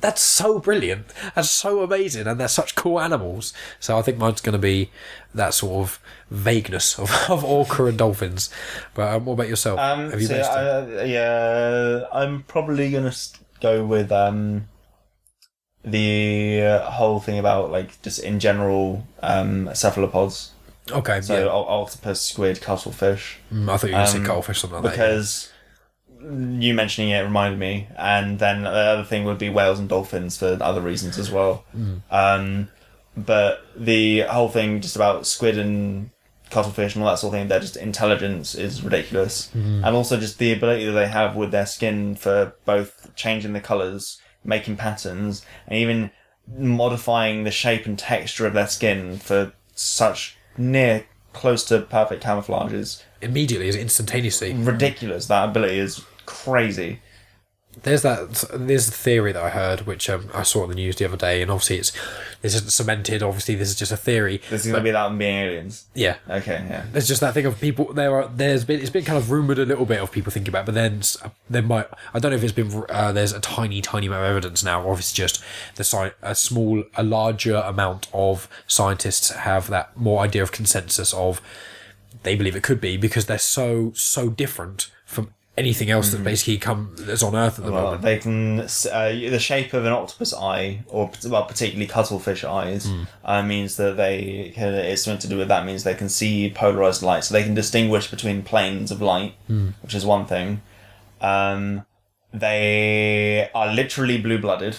Speaker 1: that's so brilliant. That's so amazing. And they're such cool animals. So I think mine's going to be that sort of vagueness of, of orca and dolphins. But um, what about yourself?
Speaker 3: Um,
Speaker 1: Have you
Speaker 3: so,
Speaker 1: mentioned
Speaker 3: uh, yeah, I'm probably gonna s- go with um, the uh, whole thing about like just in general um, cephalopods.
Speaker 1: Okay,
Speaker 3: So
Speaker 1: yeah.
Speaker 3: o- octopus, squid, cuttlefish.
Speaker 1: Mm, I thought you were going to say
Speaker 3: um,
Speaker 1: cuttlefish, something like that.
Speaker 3: because you mentioning it reminded me, and then the other thing would be whales and dolphins for other reasons as well. Um, but the whole thing just about squid and cuttlefish and all that sort of thing, their just intelligence is ridiculous, and also just the ability that they have with their skin for both changing the colors, making patterns, and even modifying the shape and texture of their skin for such near close to perfect camouflage is
Speaker 1: Immediately, is instantaneously.
Speaker 3: ridiculous. That ability is crazy.
Speaker 1: There's that. There's a theory that I heard, which um, I saw in the news the other day, and obviously it's this isn't cemented. Obviously, this is just a theory.
Speaker 3: This is going to be that being aliens.
Speaker 1: Yeah,
Speaker 3: Okay, yeah.
Speaker 1: there's just that thing of people. There are. There's been. It's been kind of rumored a little bit of people thinking about, it, but then there might. I don't know if it's been. Uh, there's a tiny, tiny amount of evidence now, or if it's just the sci- a small, a larger amount of scientists have that more idea of consensus of they believe it could be because they're so so different anything else that basically come that's on Earth at the
Speaker 3: Well,
Speaker 1: moment.
Speaker 3: they can. Uh, the shape of an octopus eye, or well, particularly cuttlefish eyes, uh, means that they can. It's something to do with that. Means they can see polarized light, so they can distinguish between planes of light, which is one thing. Um, they are literally blue blooded.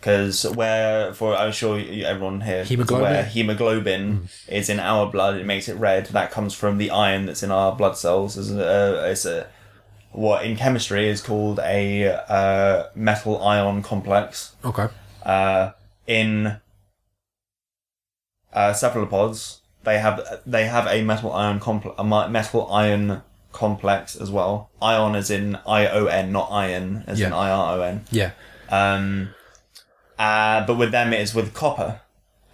Speaker 3: Because where, for I'm sure everyone here
Speaker 1: Hemoglobin?
Speaker 3: aware, hemoglobin is in our blood. It makes it red. That comes from the iron that's in our blood cells. It's a, it's a what in chemistry is called a uh, metal ion complex.
Speaker 1: Okay.
Speaker 3: Uh, in uh, cephalopods, they have they have a metal ion complex, a metal ion complex as well. Ion is in I O N, not iron as in I R O N.
Speaker 1: Yeah.
Speaker 3: Um, uh, but with them, it is with copper,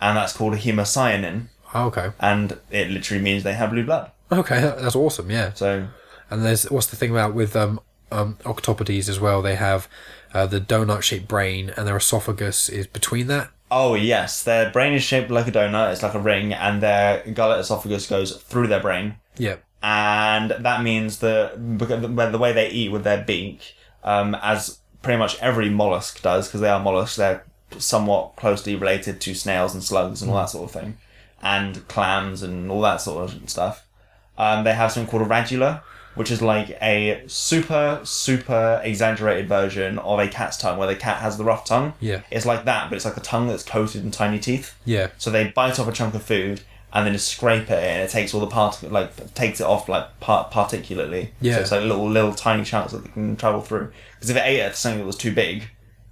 Speaker 3: and that's called a hemocyanin,
Speaker 1: Oh, okay.
Speaker 3: and it literally means they have blue blood.
Speaker 1: Okay, that's awesome. Yeah.
Speaker 3: So
Speaker 1: And there's what's the thing about with um, um octopodes as well? They have uh, the donut-shaped brain, and their esophagus is between that.
Speaker 3: Oh yes, their brain is shaped like a donut. It's like a ring, and their gullet esophagus goes through their brain,
Speaker 1: Yeah.
Speaker 3: and that means the, the way they eat with their beak, um, as pretty much every mollusk does because they are mollusks. They're somewhat closely related to snails and slugs and all that sort of thing, and clams and all that sort of stuff. Um, they have something called a radula, which is like a super super exaggerated version of a cat's tongue, where the cat has the rough tongue.
Speaker 1: Yeah.
Speaker 3: it's like that, but it's like a tongue that's coated in tiny teeth.
Speaker 1: Yeah.
Speaker 3: So they bite off a chunk of food and then just scrape it, and it takes all the part like takes it off like part particularly.
Speaker 1: Yeah.
Speaker 3: So it's like little little tiny chunks that they can travel through. Because if it ate at something that was too big,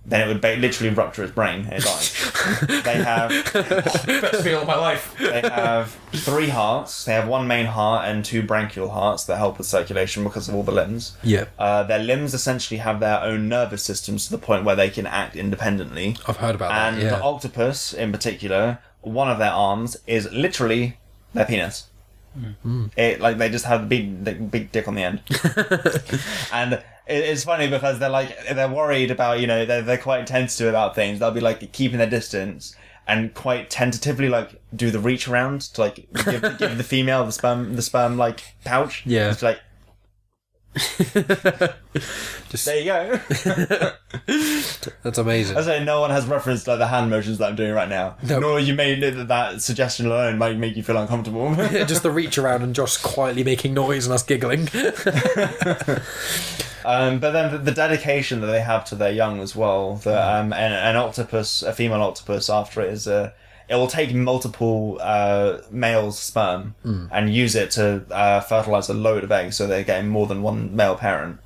Speaker 3: then it would ba- literally rupture his brain and it dies. they have
Speaker 4: Best feel of my life.
Speaker 3: they have three hearts. They have one main heart and two branchial hearts that help with circulation because of all the limbs.
Speaker 1: Yeah.
Speaker 3: Uh, their limbs essentially have their own nervous systems to the point where they can act independently.
Speaker 1: I've heard about
Speaker 3: And
Speaker 1: that. Yeah.
Speaker 3: the octopus, in particular, one of their arms is literally their penis. It like they just have the big, the big dick on the end, and it, it's funny because they're like they're worried about you know they're they're quite tentative about things. They'll be like keeping their distance and quite tentatively like do the reach around to like give, give the female the sperm the sperm like pouch.
Speaker 1: Yeah.
Speaker 3: it's like
Speaker 1: Just-
Speaker 3: there you go.
Speaker 1: That's amazing.
Speaker 3: I say no one has referenced like the hand motions that I'm doing right now.
Speaker 1: No.
Speaker 3: Nor you may know that that suggestion alone might make you feel uncomfortable.
Speaker 1: Just the reach around and Josh quietly making noise and us giggling.
Speaker 3: Um, but then the, the dedication that they have to their young as well. The, um, an, an octopus, a female octopus, after it is a, it will take multiple uh, males' sperm and use it to uh, fertilize a load of eggs, so they're getting more than one male parent.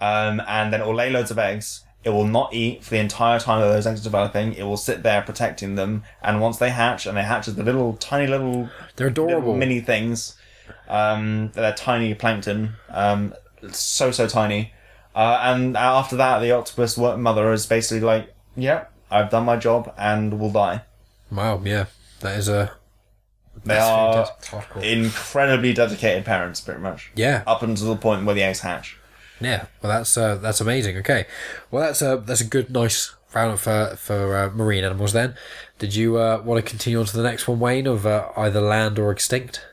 Speaker 3: Um, and then it will lay loads of eggs. It will not eat for the entire time that those eggs are developing. It will sit there protecting them. And once they hatch, and they hatch as the little, tiny little
Speaker 1: They're adorable.
Speaker 3: little mini things. Um, they're tiny plankton. Um, so so tiny. Uh, and after that, the octopus mother is basically like, "Yep, I've done my job and will die."
Speaker 1: Wow, yeah. That is a.
Speaker 3: They are.
Speaker 1: Hardcore.
Speaker 3: incredibly dedicated parents, pretty much.
Speaker 1: Yeah.
Speaker 3: Up until the point where the eggs hatch.
Speaker 1: Yeah, well, that's uh, that's amazing. Okay, well, that's a that's a good, nice round for for uh, marine animals. Then, did you uh, want to continue on to the next one, Wayne, of uh, either land or extinct?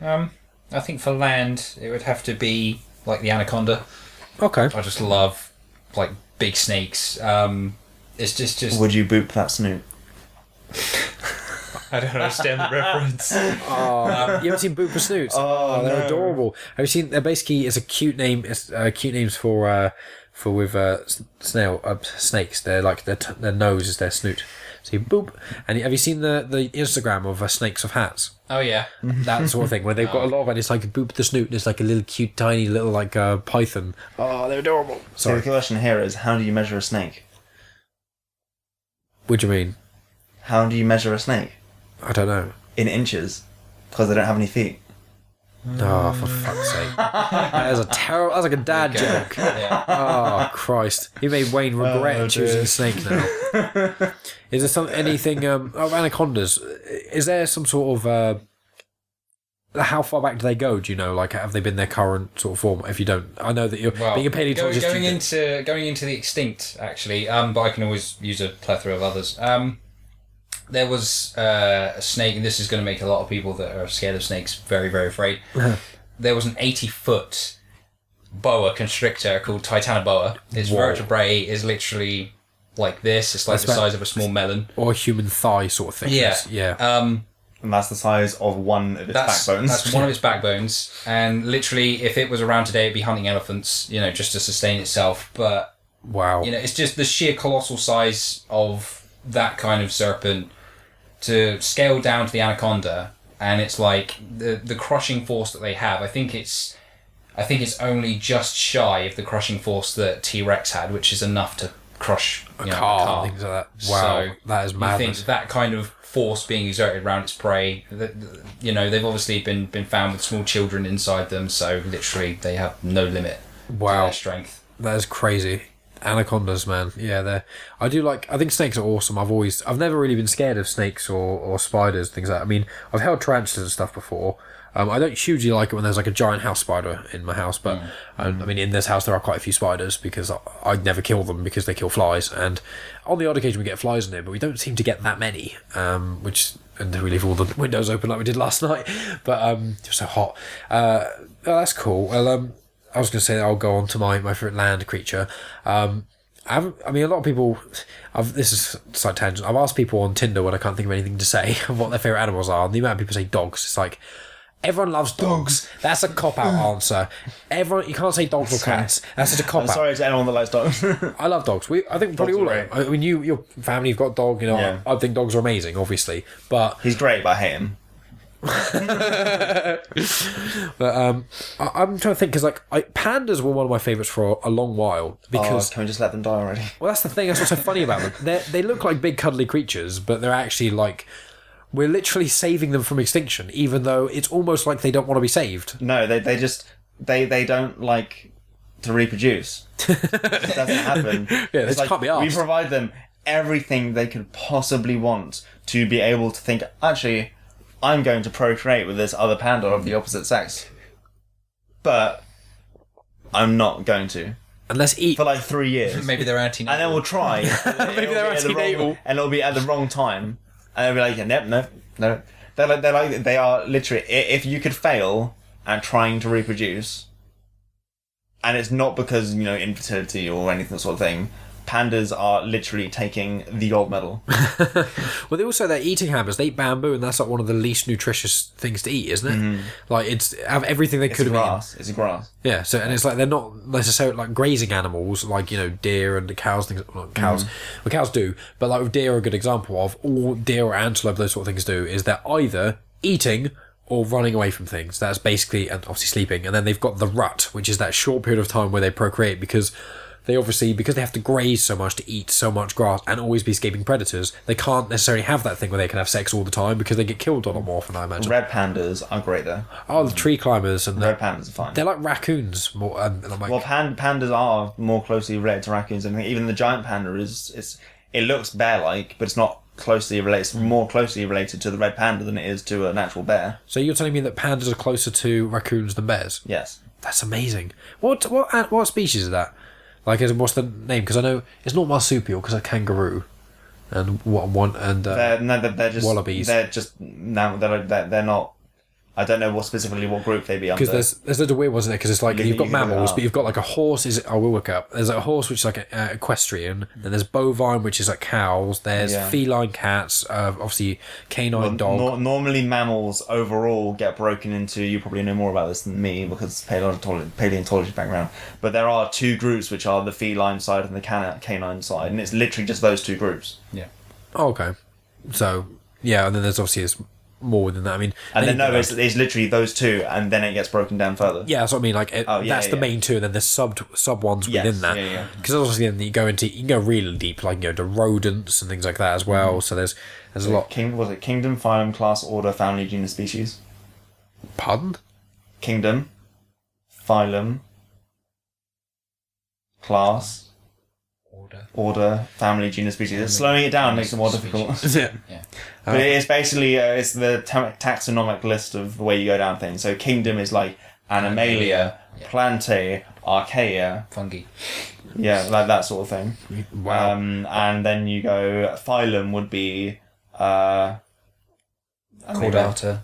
Speaker 4: Um, I think for land, it would have to be like the anaconda.
Speaker 1: Okay,
Speaker 4: I just love like big snakes. Um, it's just just
Speaker 3: Would you boop that snoot?
Speaker 4: I don't understand the reference.
Speaker 1: oh, you haven't seen Booper Snoots?
Speaker 3: Oh,
Speaker 1: they're
Speaker 3: no.
Speaker 1: adorable. Have you seen? They're basically it's a cute name. It's uh, cute names for uh, for with uh, snail uh, snakes. They're like their t- their nose is their snoot. So you boop. And have you seen the the Instagram of uh, snakes of hats?
Speaker 4: Oh yeah,
Speaker 1: that sort of thing where they've got a lot of it. It's like boop the snoot. And it's like a little cute, tiny little like uh, python. Oh, they're adorable.
Speaker 3: So
Speaker 1: Sorry,
Speaker 3: the question here is, how do you measure a snake?
Speaker 1: what do you mean?
Speaker 3: How do you measure a snake?
Speaker 1: I don't know.
Speaker 3: In inches, because they don't have any feet.
Speaker 1: Oh, for fuck's sake! That is a terrible. That's like a dad joke.
Speaker 4: yeah.
Speaker 1: Oh Christ! You made Wayne regret
Speaker 3: Oh,
Speaker 1: choosing
Speaker 3: dear.
Speaker 1: snake now. is there some anything um, oh, anacondas? Is there some sort of uh, how far back do they go? Do you know? Like, have they been their current sort of form? If you don't, I know that you're
Speaker 4: Well,
Speaker 1: being a
Speaker 4: go-
Speaker 1: paleontologist.
Speaker 4: going
Speaker 1: you-
Speaker 4: into going into the extinct actually, um, but I can always use a plethora of others. Um, there was uh, a snake, and this is going to make a lot of people that are scared of snakes very very afraid. there was an eighty foot boa constrictor called Titanoboa. Its
Speaker 1: Whoa.
Speaker 4: vertebrae is literally like this. It's like
Speaker 1: That's
Speaker 4: the
Speaker 1: about-
Speaker 4: size of a small melon.
Speaker 1: or a human thigh sort of thing.
Speaker 4: Yeah,
Speaker 1: yeah.
Speaker 4: Um,
Speaker 3: And that's the size of one of its
Speaker 4: that's
Speaker 3: backbones.
Speaker 4: that's one of its backbones, and literally, if it was around today, it'd be hunting elephants. You know, just to sustain itself. But
Speaker 1: wow.
Speaker 4: you know, it's just the sheer colossal size of that kind of serpent to scale down to the anaconda, and it's like the the crushing force that they have. I think it's, I think it's only just shy of the crushing force that T Rex had, which is enough to crush
Speaker 1: a
Speaker 4: you know,
Speaker 1: car, and things like that. Wow,
Speaker 4: So,
Speaker 1: that is madness.
Speaker 4: think that kind of force being exerted around its prey, that- that- you know, they've obviously been been found with small children inside them, so literally they have no limit to
Speaker 1: Wow,
Speaker 4: their strength.
Speaker 1: that is crazy. Anacondas, man. Yeah, they're. I do like. I think snakes are awesome. I've always. I've never really been scared of snakes or, or spiders, things like that. I mean, I've held tarantulas and stuff before. Um, I don't hugely like it when there's like a giant house spider in my house, but um, I mean, in this house there are quite a few spiders because I, I'd never kill them because they kill flies, and on the odd occasion we get flies in here, but we don't seem to get that many. Um, which and we leave all the windows open like we did last night, but um, it was so hot. Uh, oh, that's cool. Well, um, I was going to say I'll go on to my, my favorite land creature. Um, I. I mean, a lot of people. I've, this is a slight tangent. I've asked people on Tinder when I can't think of anything to say of what their favorite animals are. And the amount of people say dogs. It's like everyone loves dogs. That's a cop out answer. Everyone, you can't say dogs or cats. That's just a cop out.
Speaker 3: sorry to anyone that likes dogs.
Speaker 1: I love dogs. We, I think probably
Speaker 3: Dogs
Speaker 1: all.
Speaker 3: are
Speaker 1: Of, I mean, you, your family, you've got a dog. You know,
Speaker 3: Yeah.
Speaker 1: I, I think dogs are amazing, obviously. But
Speaker 3: He's great, but I hate him.
Speaker 1: but um, I, I'm trying to think because like I, pandas were one of my favorites for a, a long while because
Speaker 3: oh, can we just let them die already?
Speaker 1: Well, that's the thing. That's what's so funny about them. They they look like big cuddly creatures, but they're actually like we're literally saving them from extinction, even though it's almost like they don't want to be saved.
Speaker 3: No, they they just they they don't like to reproduce. it doesn't happen.
Speaker 1: Yeah,
Speaker 3: It's
Speaker 1: can't be asked.
Speaker 3: We provide them everything they could possibly want to be able to think. Actually, I'm going to procreate with this other panda of the opposite sex, but I'm not going to
Speaker 1: Unless eat.
Speaker 3: for like three years.
Speaker 4: Maybe they're anti.
Speaker 3: and then we'll try. Maybe
Speaker 1: they're
Speaker 3: at the wrong, and it'll be at the wrong time, and they'll be like, "Nope, no, no." They're like, they're like, they are literally. If you could fail at trying to reproduce, and it's not because you know infertility or anything sort of thing, pandas are literally taking the gold medal.
Speaker 1: Well, they also they're eating hammers. They eat bamboo, and that's like one of the least nutritious things to eat, isn't it? Mm-hmm. Like it's have everything they
Speaker 3: It's
Speaker 1: could have eaten.
Speaker 3: grass. It's grass.
Speaker 1: Yeah, so and it's like they're not necessarily like grazing animals, like you know deer and the cows. Things well, cows, mm-hmm. well cows do, but like with deer, are a good example of all deer or antelope, those sort of things do is they're either eating or running away from things. That's basically and obviously sleeping, and then they've got the rut, which is that short period of time where they procreate because. They obviously, because they have to graze so much to eat so much grass and always be escaping predators, they can't necessarily have that thing where they can have sex all the time because they get killed a lot more often, I imagine.
Speaker 3: Red pandas are great though.
Speaker 1: Oh, the tree climbers and
Speaker 3: Red pandas are fine.
Speaker 1: they're like raccoons more. Um, like,
Speaker 3: Well, pan- pandas are more closely related to raccoons, and even the giant panda is. It's it looks bear-like, but it's not closely related. It's more closely related to the red panda than it is to an actual bear.
Speaker 1: So you're telling me that pandas are closer to raccoons than bears?
Speaker 3: Yes,
Speaker 1: That's amazing. What what what species is that? Like, what's the name? Because I know it's not marsupial because a kangaroo, and what one and uh,
Speaker 3: they're no, they're, they're just
Speaker 1: Wallabies.
Speaker 3: They're just now they're, they're they're not. I don't know what specifically what group they'd be under.
Speaker 1: because there's there's loads of weird in there because it's like
Speaker 3: You
Speaker 1: you've got
Speaker 3: you can it
Speaker 1: mammals, but you've got like a horse. Is I will look up. There's a horse which is like a, uh, equestrian. Then there's bovine, which is like cows. There's
Speaker 3: Yeah.
Speaker 1: feline cats. Uh, obviously canine dog.
Speaker 3: Nor- normally, mammals overall get broken into. You probably know more about this than me because paleontology, paleontology background. But there are two groups which are the feline side and the cana- canine side, and it's literally just those two groups.
Speaker 4: Yeah.
Speaker 1: Oh, okay. So yeah, and then there's obviously it's more than that. I mean,
Speaker 3: And then no, it's, it's literally those two, and then it gets broken down further.
Speaker 1: Yeah, that's what I mean. Like, it,
Speaker 3: Oh, yeah,
Speaker 1: that's
Speaker 3: yeah,
Speaker 1: the
Speaker 3: yeah.
Speaker 1: main two, and then there's sub sub ones
Speaker 3: Yes,
Speaker 1: within that. Because obviously, then you go into you can go really deep, like you know, to rodents and things like that as well.
Speaker 3: Mm-hmm.
Speaker 1: So there's there's a lot.
Speaker 3: King was it kingdom, phylum, class, order, family, genus, species?
Speaker 1: Pardon?
Speaker 3: Kingdom, phylum, class,
Speaker 4: Order.
Speaker 3: order, family, genus, species. Slowing it down makes it more
Speaker 4: Species.
Speaker 3: difficult.
Speaker 1: yeah.
Speaker 4: Yeah.
Speaker 3: But it's basically uh, it's the ta- taxonomic list of the way you go down things. So kingdom is like Animalia,
Speaker 4: Yeah.
Speaker 3: Plantae, Archaea,
Speaker 4: Fungi.
Speaker 3: yeah, like that sort of thing.
Speaker 1: Wow.
Speaker 3: Um, and then you go phylum would be uh,
Speaker 4: Chordata.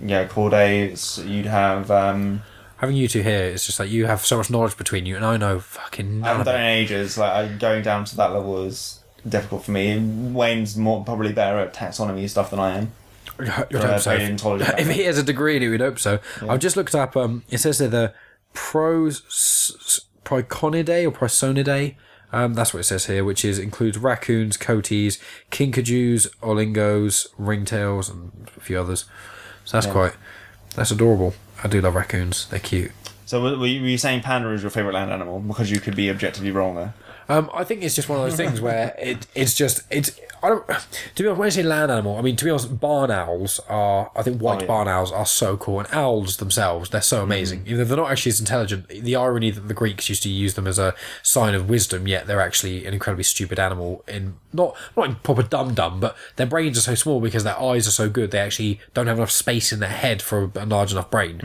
Speaker 3: yeah, chordates. You'd have um,
Speaker 1: Having you two here, it's just like you have so much knowledge between you, and I know fucking
Speaker 3: I
Speaker 1: none
Speaker 3: haven't
Speaker 1: of
Speaker 3: done it
Speaker 1: it.
Speaker 3: in ages. Like going down to that level is difficult for me. Wayne's more probably better at taxonomy stuff than I am.
Speaker 1: You'd hope so. If he has a degree in it, we'd hope so. I've just looked up. Um, it says they're the pros Proconidae or Prosonidae. Um, that's what it says here, which is includes raccoons, coatis, kinkajous, olingos, ringtails, and a few others. So that's quite that's adorable. I do love raccoons. They're cute.
Speaker 3: So were you, were you saying panda is your favorite land animal because you could be objectively wrong there?
Speaker 1: Um, I think it's just one of those things where it it's just it's I don't to be honest when I say land animal I mean to be honest barn owls are I think white
Speaker 3: Oh, yeah.
Speaker 1: barn owls are so cool and owls themselves they're so amazing even though they're not actually as intelligent the irony that the Greeks used to use them as a sign of wisdom yet they're actually an incredibly stupid animal in not not proper dum dum but their brains are so small because their eyes are so good they actually don't have enough space in their head for a large enough brain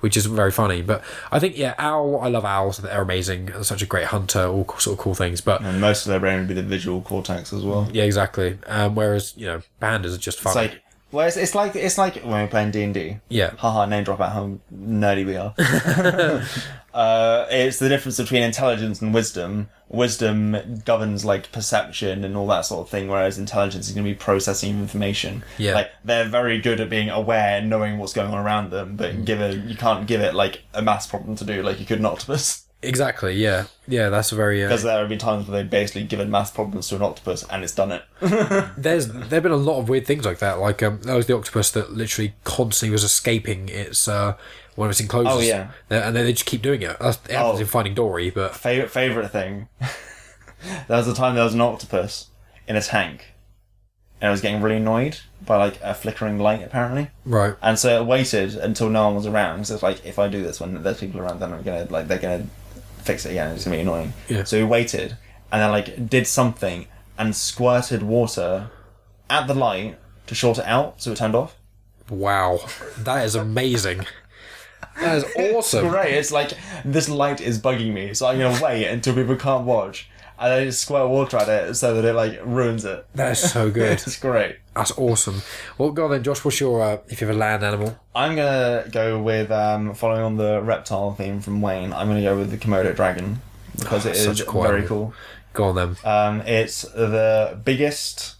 Speaker 1: which is very funny but I think yeah owl I love owls they're amazing they're such a great hunter all sort of cool things but
Speaker 3: And most of their brain would be the visual cortex as well.
Speaker 1: yeah, exactly. Um, whereas you know, pandas are just fun.
Speaker 3: It's like Well, it's, it's like it's like when we're playing D and D.
Speaker 1: Yeah.
Speaker 3: Haha, name drop at home. nerdy we are. uh, it's the difference between intelligence and wisdom. Wisdom governs like perception and all that sort of thing, whereas intelligence is going to be processing information.
Speaker 1: Yeah.
Speaker 3: Like they're very good at being aware, and knowing what's going on around them, but give it you can't give it like a maths problem to do like you could an octopus.
Speaker 1: Exactly. Yeah. Yeah. That's a very. Uh,
Speaker 3: Because there have been times where they've basically given maths problems to an octopus and it's done it.
Speaker 1: there's there've been a lot of weird things like that. Like um, that was the octopus that literally constantly was escaping its uh one of its enclosures.
Speaker 3: Oh, yeah.
Speaker 1: and then they just keep doing it. That's, it happens
Speaker 3: Oh.
Speaker 1: in Finding Dory, but
Speaker 3: favorite favorite thing. there was a time there was an octopus in a tank, and it was getting really annoyed by like a flickering light apparently,
Speaker 1: right.
Speaker 3: and so it waited until no one was around. So it's like if I do this when there's people around, then I'm gonna like they're gonna fix it again. It's gonna be annoying.
Speaker 1: Yeah.
Speaker 3: So we waited, and then like did something and squirted water at the light to short it out, so it turned off.
Speaker 1: Wow, that is amazing. That is awesome.
Speaker 3: Great. It's like this light is bugging me, so I'm gonna wait until people can't watch, and then just squirt water at it so that it like ruins it.
Speaker 1: That is so good.
Speaker 3: It's great.
Speaker 1: That's awesome. Well, go on then, Josh. What's your uh, if you have a land animal?
Speaker 3: I'm gonna go with um, following on the reptile theme from Wayne. I'm gonna go with the Komodo dragon because
Speaker 1: Oh,
Speaker 3: it is very cool.
Speaker 1: Go on then.
Speaker 3: Um, it's the biggest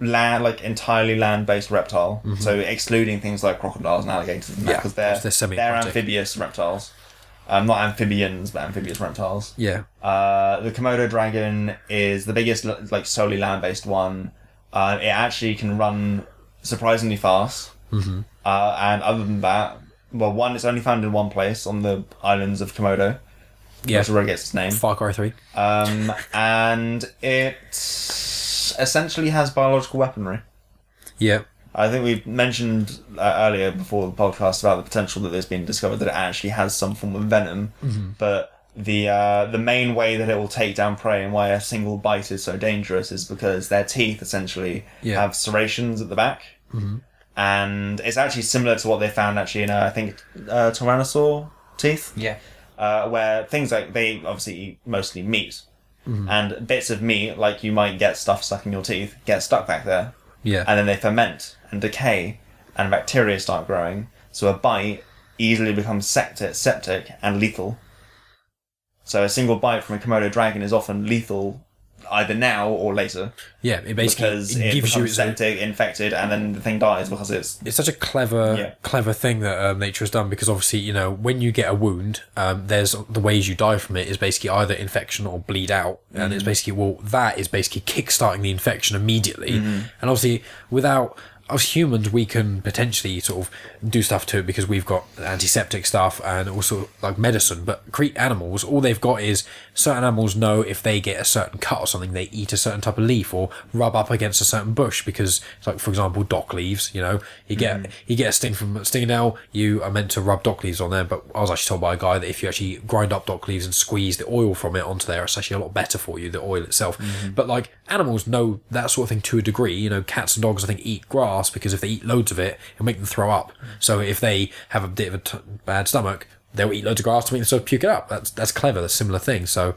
Speaker 3: land, like entirely land-based reptile. So excluding things like crocodiles and alligators, and
Speaker 1: Mm-hmm. Yeah,
Speaker 3: because they're
Speaker 1: they're
Speaker 3: they're, amphibious reptiles. Um, not amphibians, but amphibious reptiles.
Speaker 1: Yeah.
Speaker 3: Uh, the Komodo dragon is the biggest, like solely land-based one. Uh, it actually can run surprisingly fast. Mm-hmm. Uh, and other than that, well, one, it's only found in one place on the islands of Komodo.
Speaker 1: Yeah.
Speaker 3: That's where it gets its name.
Speaker 1: Far Cry Three.
Speaker 3: Um, and it essentially has biological weaponry.
Speaker 1: Yeah.
Speaker 3: I think we've mentioned uh, earlier before the podcast about the potential that there's been discovered that it actually has some form of venom, but the uh, the main way that it will take down prey and why a single bite is so dangerous is because their teeth essentially
Speaker 1: Yeah.
Speaker 3: have serrations at the back, and it's actually similar to what they found actually in uh, I think uh, tyrannosaur teeth.
Speaker 4: Yeah.
Speaker 3: uh, where things like they obviously eat mostly meat, and bits of meat like you might get stuff stuck in your teeth get stuck back there,
Speaker 1: Yeah.
Speaker 3: and then they ferment and decay, and bacteria start growing. So a bite easily becomes septic, septic and lethal. So a single bite from a Komodo dragon is often lethal, either now or later,
Speaker 1: yeah. It basically
Speaker 3: because
Speaker 1: it
Speaker 3: it
Speaker 1: gives you
Speaker 3: septic, infected, and then the thing dies because it's
Speaker 1: it's such a clever
Speaker 3: Yeah.
Speaker 1: clever thing that um, nature has done because obviously you know when you get a wound um, there's the ways you die from it is basically either infection or bleed out and it's basically well that is basically kickstarting the infection immediately and obviously without us humans we can potentially sort of do stuff to it because we've got antiseptic stuff and also like medicine. But create animals all they've got is certain animals know if they get a certain cut or something they eat a certain type of leaf or rub up against a certain bush because like for example dock leaves you know you get mm. you get a sting from a stinging nail you are meant to rub dock leaves on there. But I was actually told by a guy that if you actually grind up dock leaves and squeeze the oil from it onto there it's actually a lot better for you the oil itself. Mm-hmm. But like animals know that sort of thing to a degree you know cats and dogs I think eat grass because if they eat loads of it it'll make them throw up so if they have a bit of a t- bad stomach they'll eat loads of grass to make themselves puke it up. That's that's clever. That's a similar thing. So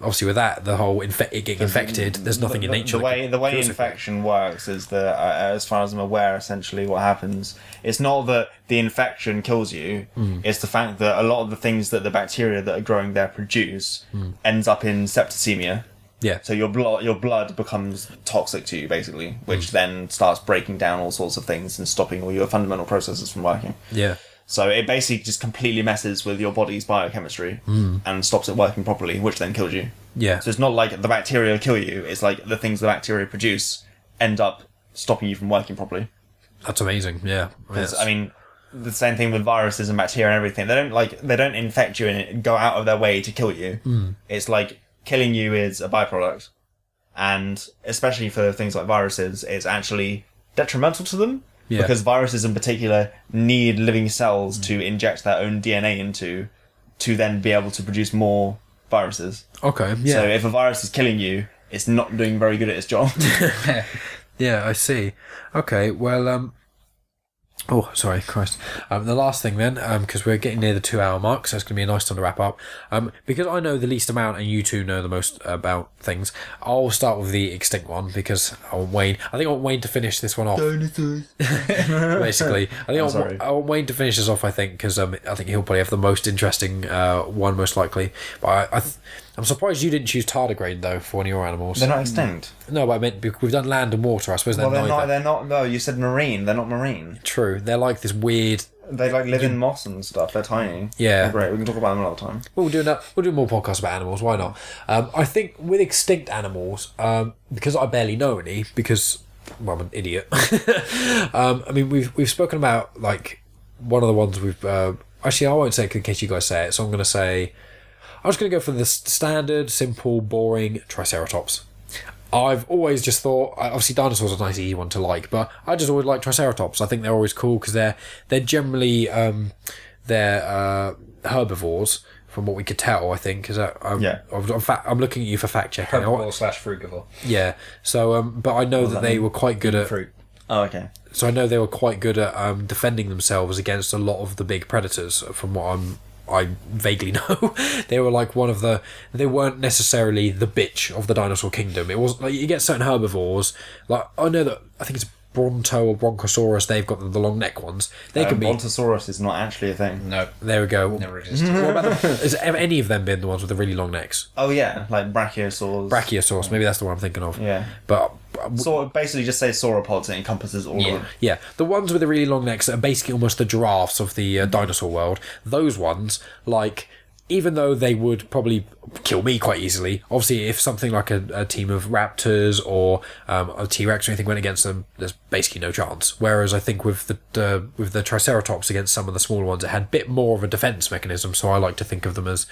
Speaker 1: obviously with that, the whole infe- it getting infected. There's nothing in
Speaker 3: the,
Speaker 1: nature.
Speaker 3: The way the way
Speaker 1: kills it.
Speaker 3: infection works is that, uh, as far as I'm aware, essentially what happens it's not that the infection kills you.
Speaker 1: Hmm.
Speaker 3: It's the fact that a lot of the things that the bacteria that are growing there produce
Speaker 1: Hmm.
Speaker 3: ends up in septicemia.
Speaker 1: Yeah.
Speaker 3: So your blood your blood becomes toxic to you basically, which then starts breaking down all sorts of things and stopping all your fundamental processes from working.
Speaker 1: Yeah.
Speaker 3: So it basically just completely messes with your body's biochemistry and stops it working properly, which then kills you.
Speaker 1: Yeah.
Speaker 3: So it's not like the bacteria kill you, it's like the things the bacteria produce end up stopping you from working properly.
Speaker 1: That's amazing. Yeah. Yes.
Speaker 3: I mean, the same thing with viruses and bacteria and everything. They don't like they don't infect you and go out of their way to kill you.
Speaker 1: Hmm.
Speaker 3: It's like killing you is a byproduct. And especially for things like viruses, it's actually detrimental to them.
Speaker 1: Yeah.
Speaker 3: Because viruses in particular need living cells to inject their own DNA into to then be able to produce more viruses.
Speaker 1: okay. Yeah.
Speaker 3: So if a virus is killing you, it's not doing very good at its job.
Speaker 1: Yeah, I see. Okay, well, um, Oh, sorry, Christ. Um, the last thing then, because we're getting near the two hour mark, so it's going to be a nice time to wrap up. Um, because I know the least amount and you two know the most about things, I'll start with the extinct one because I want Wayne. I think I want Wayne to finish this one off. basically, I think I want,
Speaker 3: sorry.
Speaker 1: I want Wayne to finish this off. I think because um, I think he'll probably have the most interesting uh, one, most likely. But I, I th- I'm surprised you didn't choose tardigrade though for one of your animals.
Speaker 3: They're not extinct.
Speaker 1: no, but I meant because we've done land and water. I suppose they're
Speaker 3: Well, they're
Speaker 1: neither.
Speaker 3: not. They're not. No, you said marine. They're not marine.
Speaker 1: True, they're like this weird
Speaker 3: They like live in moss and stuff. They're tiny.
Speaker 1: Yeah.
Speaker 3: They're great. We can talk about them another time.
Speaker 1: We'll do that. We'll do more podcasts about animals. Why not? Um, I think with extinct animals, um, because I barely know any, because well, I'm an idiot. um, I mean, we've we've spoken about like one of the ones we've. Uh, actually, I won't say it in case you guys say it. So I'm going to say I'm just going to go for the standard, simple, boring Triceratops. I've always just thought, obviously, dinosaurs are a nice, easy one to like, but I just always like Triceratops. I think they're always cool because they're they're generally um, they're uh, herbivores, from what we could tell. I think because I'm,
Speaker 3: Yeah.
Speaker 1: I'm, I'm, fa- I'm looking at you for fact checking.
Speaker 4: Herbivore slash frugivore.
Speaker 1: Yeah. So, um, but I know that they were quite good at.
Speaker 4: Fruit.
Speaker 3: Oh, okay.
Speaker 1: So I know they were quite good at um, defending themselves against a lot of the big predators. From what I'm, I vaguely know, they were like one of the. They weren't necessarily the bitch of the dinosaur kingdom. It wasn't like you get certain herbivores. Like I know that I think it's Bronto or Bronchosaurus. They've got the, the long neck ones. They
Speaker 3: Um,
Speaker 1: can be.
Speaker 3: Brontosaurus is not actually a thing.
Speaker 4: No,
Speaker 1: There we go.
Speaker 4: never existed.
Speaker 1: What about the, has any of them been the ones with the really long necks?
Speaker 3: Oh yeah, like brachiosaurs.
Speaker 1: Brachiosaurus, maybe that's the one I'm thinking of.
Speaker 3: Yeah.
Speaker 1: But
Speaker 3: So basically, just say sauropods. It encompasses all
Speaker 4: Yeah.
Speaker 3: of them.
Speaker 1: Yeah, the ones with the really long necks are basically almost the giraffes of the uh, dinosaur world. Those ones, like, even though they would probably kill me quite easily, obviously, if something like a, a team of raptors or um, a T Rex or anything went against them, there's basically no chance. Whereas I think with the uh, with the Triceratops against some of the smaller ones, it had a bit more of a defense mechanism. So I like to think of them as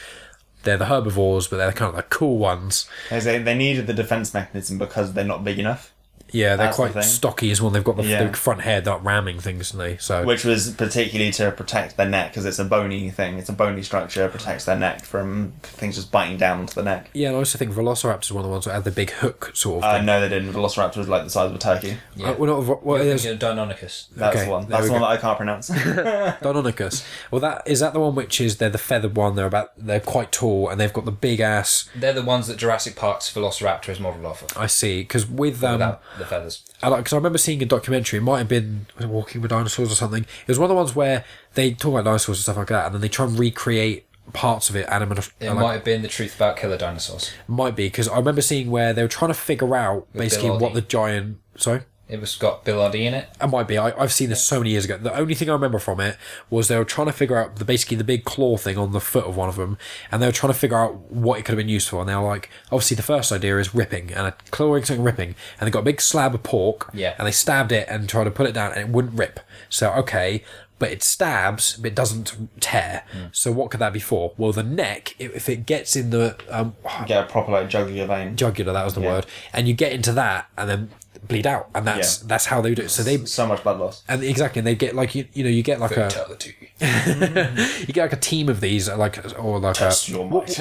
Speaker 1: they're the herbivores, but they're kind of the cool ones.
Speaker 3: They, they needed the defense mechanism because they're not big enough.
Speaker 1: Yeah, they're
Speaker 3: That's the
Speaker 1: quite
Speaker 3: thing.
Speaker 1: stocky as well. They've got the,
Speaker 3: Yeah.
Speaker 1: the front hair, that ramming things, and they so
Speaker 3: Which was particularly to protect their neck because it's a bony thing. It's a bony structure. Protects their neck from things just biting down onto the neck.
Speaker 1: Yeah, and I also think Velociraptor is one of the ones that had the big hook sort of
Speaker 3: Uh,
Speaker 1: thing.
Speaker 3: no, they didn't. Velociraptor was like the size of a turkey.
Speaker 4: Yeah.
Speaker 1: Uh, well, not, well,
Speaker 4: You're
Speaker 1: there's
Speaker 4: thinking of Deinonychus.
Speaker 3: That's
Speaker 1: Okay,
Speaker 3: the one.
Speaker 1: there
Speaker 3: That's
Speaker 1: we
Speaker 3: the one
Speaker 1: go.
Speaker 3: that I can't pronounce.
Speaker 1: Deinonychus. Well, that is that the one which is they're the feathered one. They're about they're quite tall and they've got the big ass.
Speaker 4: They're the ones that Jurassic Park's Velociraptor is modelled off of.
Speaker 1: I see because with um,
Speaker 4: Without the feathers.
Speaker 1: I like because I remember seeing a documentary. It might have been Walking with Dinosaurs or something. It was one of the ones where they talk about dinosaurs and stuff like that, and then they try and recreate parts of it animate.
Speaker 4: It
Speaker 1: like,
Speaker 4: might have been the truth about killer dinosaurs.
Speaker 1: might be because I remember seeing where they were trying to figure out basically what the giant. Sorry.
Speaker 4: It was got Bill Oddie in it.
Speaker 1: It might be. I, I've seen this so many years ago. The only thing I remember from it was they were trying to figure out the basically the big claw thing on the foot of one of them, and they were trying to figure out what it could have been used for. And they were like, obviously, the first idea is ripping and a clawing something ripping, and they got a big slab of pork,
Speaker 4: Yeah.
Speaker 1: and they stabbed it and tried to pull it down, and it wouldn't rip. So okay. But it stabs, but it doesn't tear. So what could that be for? Well, the neck, if if it gets in the um,
Speaker 3: Get a proper like jugular vein.
Speaker 1: jugular, that was the
Speaker 3: Yeah.
Speaker 1: word, and you get into that, and then bleed out, and that's
Speaker 3: Yeah.
Speaker 1: that's how they do it. So they
Speaker 3: So much blood loss.
Speaker 1: and exactly, and they get like you, you know, you get like a you get like a team of these, like or like
Speaker 3: Test
Speaker 1: a what,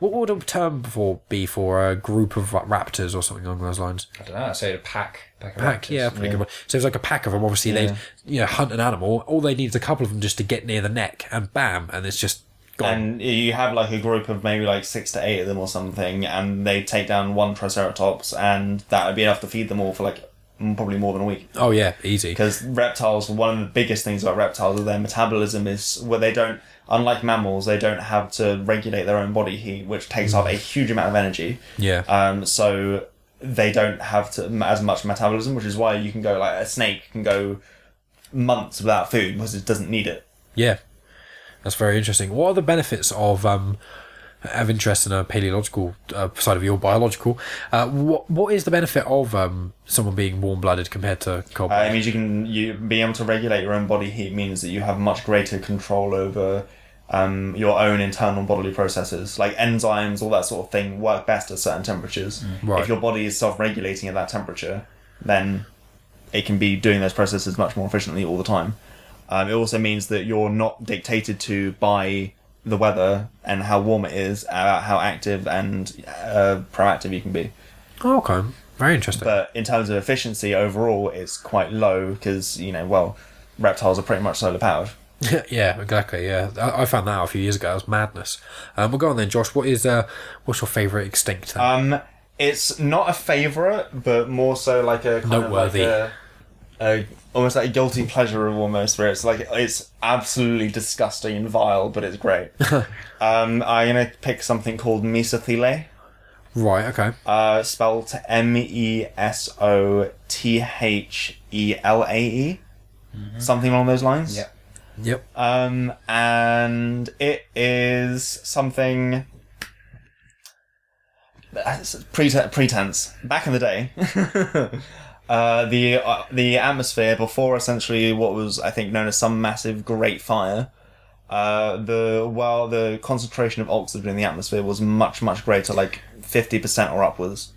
Speaker 1: what would a term for be for a group of like, raptors or something along those lines?
Speaker 4: I don't know. I say a pack. Pack
Speaker 1: Pack, yeah, pretty good. So it's like a pack of them. Obviously,
Speaker 3: Yeah.
Speaker 1: they you know hunt an animal. All they need is a couple of them just to get near the neck, and bam, and it's just.
Speaker 3: And you have like a group of maybe like six to eight of them or something, and they take down one Triceratops, and that would be enough to feed them all for like mm, probably more than a week.
Speaker 1: oh yeah, easy.
Speaker 3: Because reptiles, one of the biggest things about reptiles is their metabolism is where they don't, unlike mammals, they don't have to regulate their own body heat, which takes up a huge amount of energy.
Speaker 1: Yeah,
Speaker 3: Um, so they don't have to as much metabolism, which is why you can go like a snake can go months without food because it doesn't need it.
Speaker 1: yeah, that's very interesting. What are the benefits of um? Of interest in a paleological uh, side of your biological, uh, what what is the benefit of um someone being warm blooded compared to cold?
Speaker 3: Uh, it means you can you being able to regulate your own body heat means that you have much greater control over um, your own internal bodily processes, like enzymes, all that sort of thing, work best at certain temperatures.
Speaker 1: Right.
Speaker 3: If your body is self-regulating at that temperature, then it can be doing those processes much more efficiently all the time. Um, it also means that you're not dictated to by the weather and how warm it is, uh, how active and uh, proactive you can be.
Speaker 1: Oh, okay, very interesting.
Speaker 3: But in terms of efficiency overall, it's quite low because you know, well, reptiles are pretty much solar powered.
Speaker 1: yeah, exactly. Yeah, I, I found that out a few years ago. It was madness. Um, well, go on then, Josh. What is uh, what's your favourite extinct?
Speaker 3: Um, it's not a favorite, but more so like a kind
Speaker 1: Noteworthy.
Speaker 3: of like a, a almost like a guilty pleasure of almost where it's like it's absolutely disgusting and vile, but it's great. um, I'm gonna pick something called Mesothelae,
Speaker 1: right. Okay.
Speaker 3: uh, spelled M E S O T H E L A E, something along those lines.
Speaker 4: Yeah.
Speaker 1: Yep.
Speaker 3: Um, and it is something. that's pretense. Back in the day, uh, the uh, the atmosphere before essentially what was I think known as some massive Great Fire. Uh, the well, the concentration of oxygen in the atmosphere was much much greater, like fifty percent or upwards,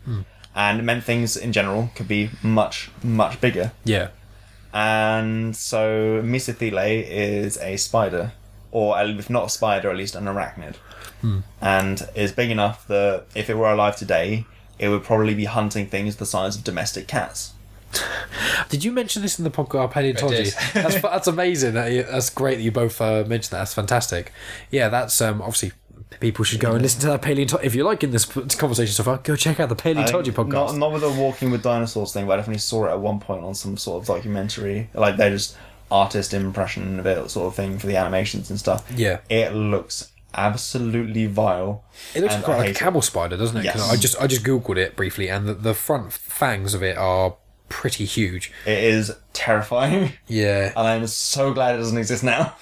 Speaker 3: and it meant things in general could be much much bigger.
Speaker 1: Yeah.
Speaker 3: And so Mesothelae is a spider, or if not a spider, at least an arachnid. And is big enough that if it were alive today, it would probably be hunting things the size of domestic cats.
Speaker 1: Did you mention this in the podcast paleontology?
Speaker 4: did.
Speaker 1: that's that's amazing. That That's great that you both uh, mentioned that. That's fantastic. Yeah, that's um, obviously people should go and listen to that paleontology. If you're liking this conversation so far, go check out the
Speaker 3: I
Speaker 1: paleontology
Speaker 3: think
Speaker 1: podcast.
Speaker 3: Not, not with the walking with dinosaurs thing, but I definitely saw it at one point on some sort of documentary. Like they're just artist impression of it, sort of thing for the animations and stuff.
Speaker 1: Yeah.
Speaker 3: It looks absolutely vile.
Speaker 1: It looks quite like a
Speaker 3: hate it.
Speaker 1: camel spider, doesn't it?
Speaker 3: Yes.
Speaker 1: I just I just googled it briefly, and the, the front fangs of it are pretty huge.
Speaker 3: It is terrifying.
Speaker 1: Yeah.
Speaker 3: and I'm so glad it doesn't exist now.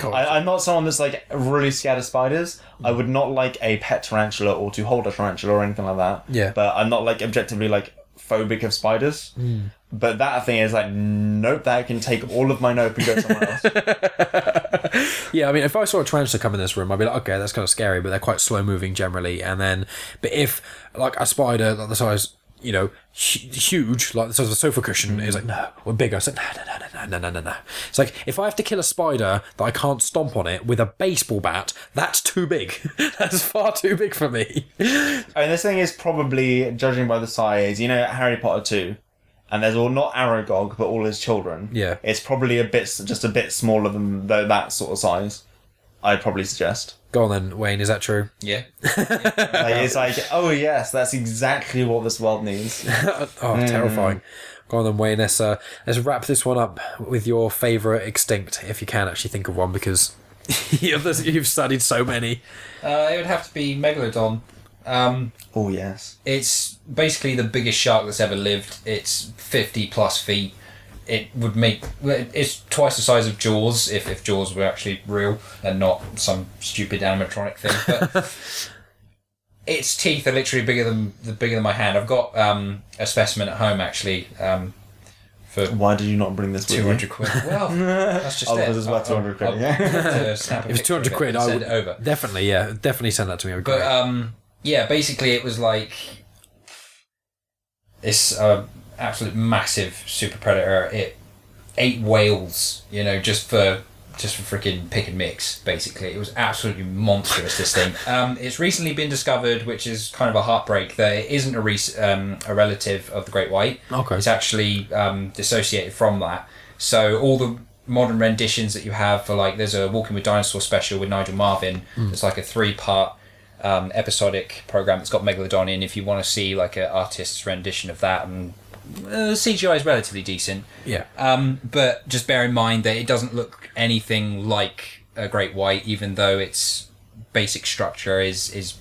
Speaker 1: God.
Speaker 3: I, I'm not someone that's like really scared of spiders. I would not like a pet tarantula or to hold a tarantula or anything like that.
Speaker 1: Yeah.
Speaker 3: But I'm not like objectively like phobic of spiders.
Speaker 1: Hmm.
Speaker 3: But that thing is like, nope, that can take all of my nope and go somewhere else.
Speaker 1: Yeah, I mean, if I saw a tarantula come in this room, I'd be like, okay, that's kind of scary, but they're quite slow moving generally. And then, but if like a spider like the size, you know, huge, like the size of a sofa cushion, is like, no, we're bigger. It's like, no, no, no, no, no, no, no, no. It's like if I have to kill a spider that I can't stomp on it with a baseball bat, that's too big. that's far too big for me.
Speaker 3: I mean, this thing is probably, judging by the size, you know, Harry Potter 2. And there's all not Aragog, but all his children.
Speaker 1: Yeah.
Speaker 3: It's probably a bit, just a bit smaller than th- that sort of size. I'd probably suggest.
Speaker 1: Go on then, Wayne. Is that true?
Speaker 4: Yeah.
Speaker 3: Like, it's like, oh yes, that's exactly what this world needs.
Speaker 1: Oh, terrifying. Go on then, Wayne. Let's uh, let's wrap this one up with your favourite extinct, if you can actually think of one, because you've you've studied so many.
Speaker 4: Uh, it would have to be Megalodon. Um,
Speaker 3: Oh yes.
Speaker 4: it's basically the biggest shark that's ever lived. It's 50 plus feet. It would make. It's twice the size of Jaws if, if Jaws were actually real and not some stupid animatronic thing. But its teeth are literally bigger than the bigger than my hand. I've got um, a specimen at home actually um, for
Speaker 3: Why did you not bring this
Speaker 4: 200 quid. Well, that's just
Speaker 3: Oh,
Speaker 4: it.
Speaker 3: because it's about 200 quid,
Speaker 4: I'll-
Speaker 3: yeah.
Speaker 4: snap a
Speaker 1: If it's
Speaker 4: picture
Speaker 1: two
Speaker 4: of
Speaker 1: hundred
Speaker 4: it
Speaker 1: quid, I would
Speaker 4: over.
Speaker 1: definitely, yeah, definitely send that to me.
Speaker 4: But um, yeah, basically it was like it's. uh, absolute massive super predator. It ate whales, you know, just for just for freaking pick and mix. Basically, it was absolutely monstrous. This thing. Um, it's recently been discovered, which is kind of a heartbreak. That it isn't a rec- um, a relative of the great white.
Speaker 1: Okay.
Speaker 4: It's actually um, dissociated from that. So all the modern renditions that you have for like there's a Walking with Dinosaur special with Nigel Marven. It's like a three part um, episodic program that's got Megalodon in. If you want to see like an artist's rendition of that, and uh, CGI is relatively decent.
Speaker 1: yeah,
Speaker 4: Um, but just bear in mind that it doesn't look anything like a great white, even though its basic structure is is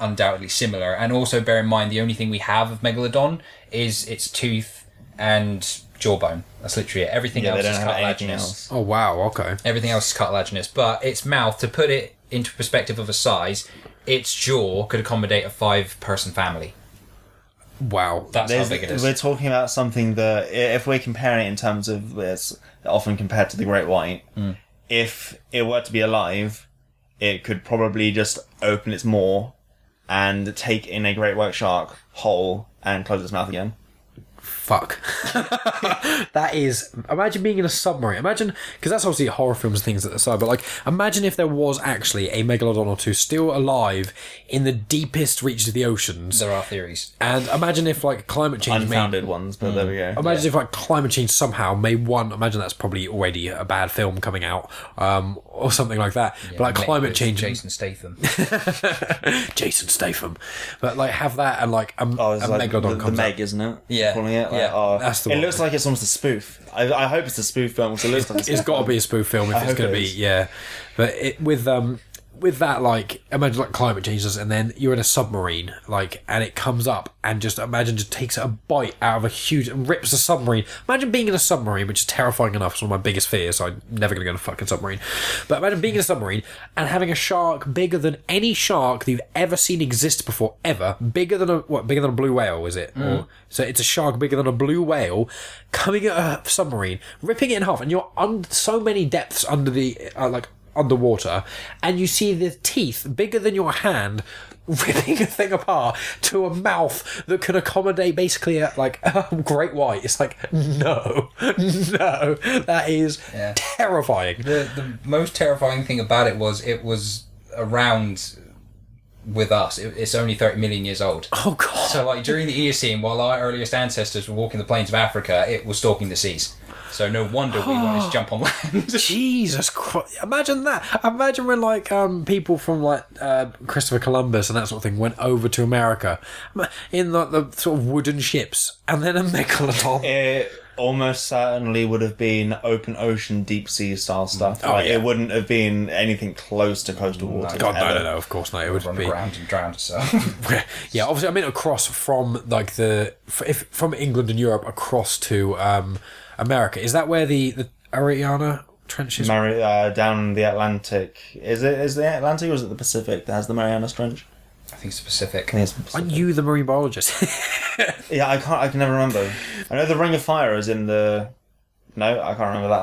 Speaker 4: undoubtedly similar. And also bear in mind the only thing we have of Megalodon is its tooth and jawbone. That's literally it. Everything
Speaker 3: Yeah,
Speaker 4: else is cartilaginous.
Speaker 3: else.
Speaker 1: Oh wow. Okay.
Speaker 4: Everything else is cartilaginous, but its mouth, to put it into perspective of a size, its jaw could accommodate a five-person family.
Speaker 1: Wow.
Speaker 4: That's
Speaker 3: There's-
Speaker 4: how big it is.
Speaker 3: We're talking about something that, if we're comparing it in terms of it's often compared to the great white,
Speaker 4: Mm.
Speaker 3: if it were to be alive, it could probably just open its maw and take in a great white shark whole and close its mouth again.
Speaker 1: Fuck. that is. Imagine being in a submarine. Imagine because that's obviously horror films and things at the side. But like, imagine if there was actually a megalodon or two still alive in the deepest reaches of the oceans.
Speaker 4: There are theories.
Speaker 1: And imagine if like climate change made
Speaker 3: Unfounded ones, but there we go.
Speaker 1: Imagine if like climate change somehow made one. Imagine that's probably already a bad film coming out, um, or something like that. but like climate change,
Speaker 4: Jason Statham.
Speaker 1: Jason Statham. But like have that and like a,
Speaker 3: Oh,
Speaker 1: a
Speaker 3: it's like
Speaker 1: megalodon
Speaker 3: the, the Meg,
Speaker 1: up.
Speaker 3: isn't it?
Speaker 4: Yeah,
Speaker 3: Calling it? Like,
Speaker 4: yeah.
Speaker 3: oh,
Speaker 1: That's the
Speaker 3: it
Speaker 1: one.
Speaker 3: looks like it's almost a spoof. I, I hope it's a spoof film. It looks like
Speaker 1: It's got to be a spoof film if
Speaker 3: I
Speaker 1: it's
Speaker 3: hope
Speaker 1: going to be
Speaker 3: is.
Speaker 1: yeah. But it with um with that like imagine like climate changes and then you're in a submarine like and it comes up and just imagine just takes a bite out of a huge and rips the submarine. Imagine being in a submarine which is terrifying enough. It's one of my biggest fears. So i'm never going to go in a fucking submarine. But imagine being in a submarine and having a shark bigger than any shark that you've ever seen exist before ever. Bigger than a what bigger than a blue whale is it? Or so it's a shark bigger than a blue whale coming at a submarine ripping it in half and you're on so many depths under the uh, like underwater and you see the teeth bigger than your hand ripping a thing apart to a mouth that can accommodate basically a like a great white it's like no no that is
Speaker 4: Yeah.
Speaker 1: terrifying
Speaker 4: the the most terrifying thing about it was it was around with us. It, it's only thirty million years old.
Speaker 1: oh god
Speaker 4: So like during the Eocene, while our earliest ancestors were walking the plains of Africa, it was stalking the seas. So no wonder we wanted to jump on land.
Speaker 1: Jesus Christ! Imagine that. Imagine when like um people from like uh, Christopher Columbus and that sort of thing went over to America in like the sort of wooden ships, and then a megalodon.
Speaker 3: It almost certainly would have been open ocean, deep sea style stuff.
Speaker 1: Oh,
Speaker 3: like,
Speaker 1: yeah.
Speaker 3: It wouldn't have been anything close to coastal waters.
Speaker 1: God no no no! Of course not. It would
Speaker 4: on the
Speaker 1: be
Speaker 4: ground and drowned itself.
Speaker 1: yeah. Obviously, I mean across from like the if from England and Europe across to um America. Is that where the the Ariana Trench is?
Speaker 3: Mari- uh, down the Atlantic. Is it is the Atlantic or is it the Pacific that has the Mariana Trench?
Speaker 4: I think it's Pacific.
Speaker 3: I think it's Pacific.
Speaker 1: Aren't you the marine biologist?
Speaker 3: Yeah, I can't. I can never remember. I know the Ring of Fire is in the. No, I can't remember that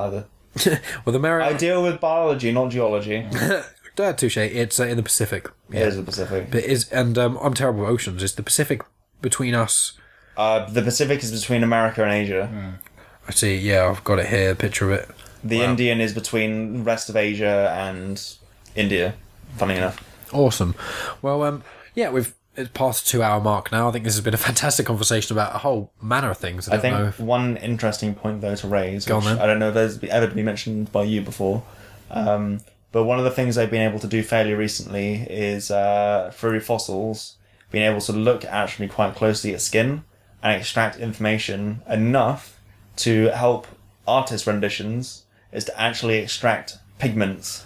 Speaker 3: either.
Speaker 1: well, the Mariana.
Speaker 3: I deal with biology, not geology.
Speaker 1: Uh, touche. It's uh, in the Pacific.
Speaker 3: It is the Pacific.
Speaker 1: But is and um, I'm terrible with oceans. Is the Pacific between us?
Speaker 3: Uh, the Pacific is between America and Asia.
Speaker 1: I see. Yeah, I've got it here. A picture of it.
Speaker 3: The
Speaker 1: Wow.
Speaker 3: Indian is between the rest of Asia and India. Funny enough.
Speaker 1: Awesome. Well, um, yeah, we've it's past two hour mark now. I think this has been a fantastic conversation about a whole manner of things. I
Speaker 3: I
Speaker 1: don't
Speaker 3: think
Speaker 1: know. If,
Speaker 3: one interesting point though to raise,
Speaker 1: Go on, then.
Speaker 3: I don't know if there's ever been mentioned by you before, um, but one of the things they've been able to do fairly recently is uh, through fossils, being able to look actually quite closely at skin and extract information enough to help artist renditions is to actually extract pigments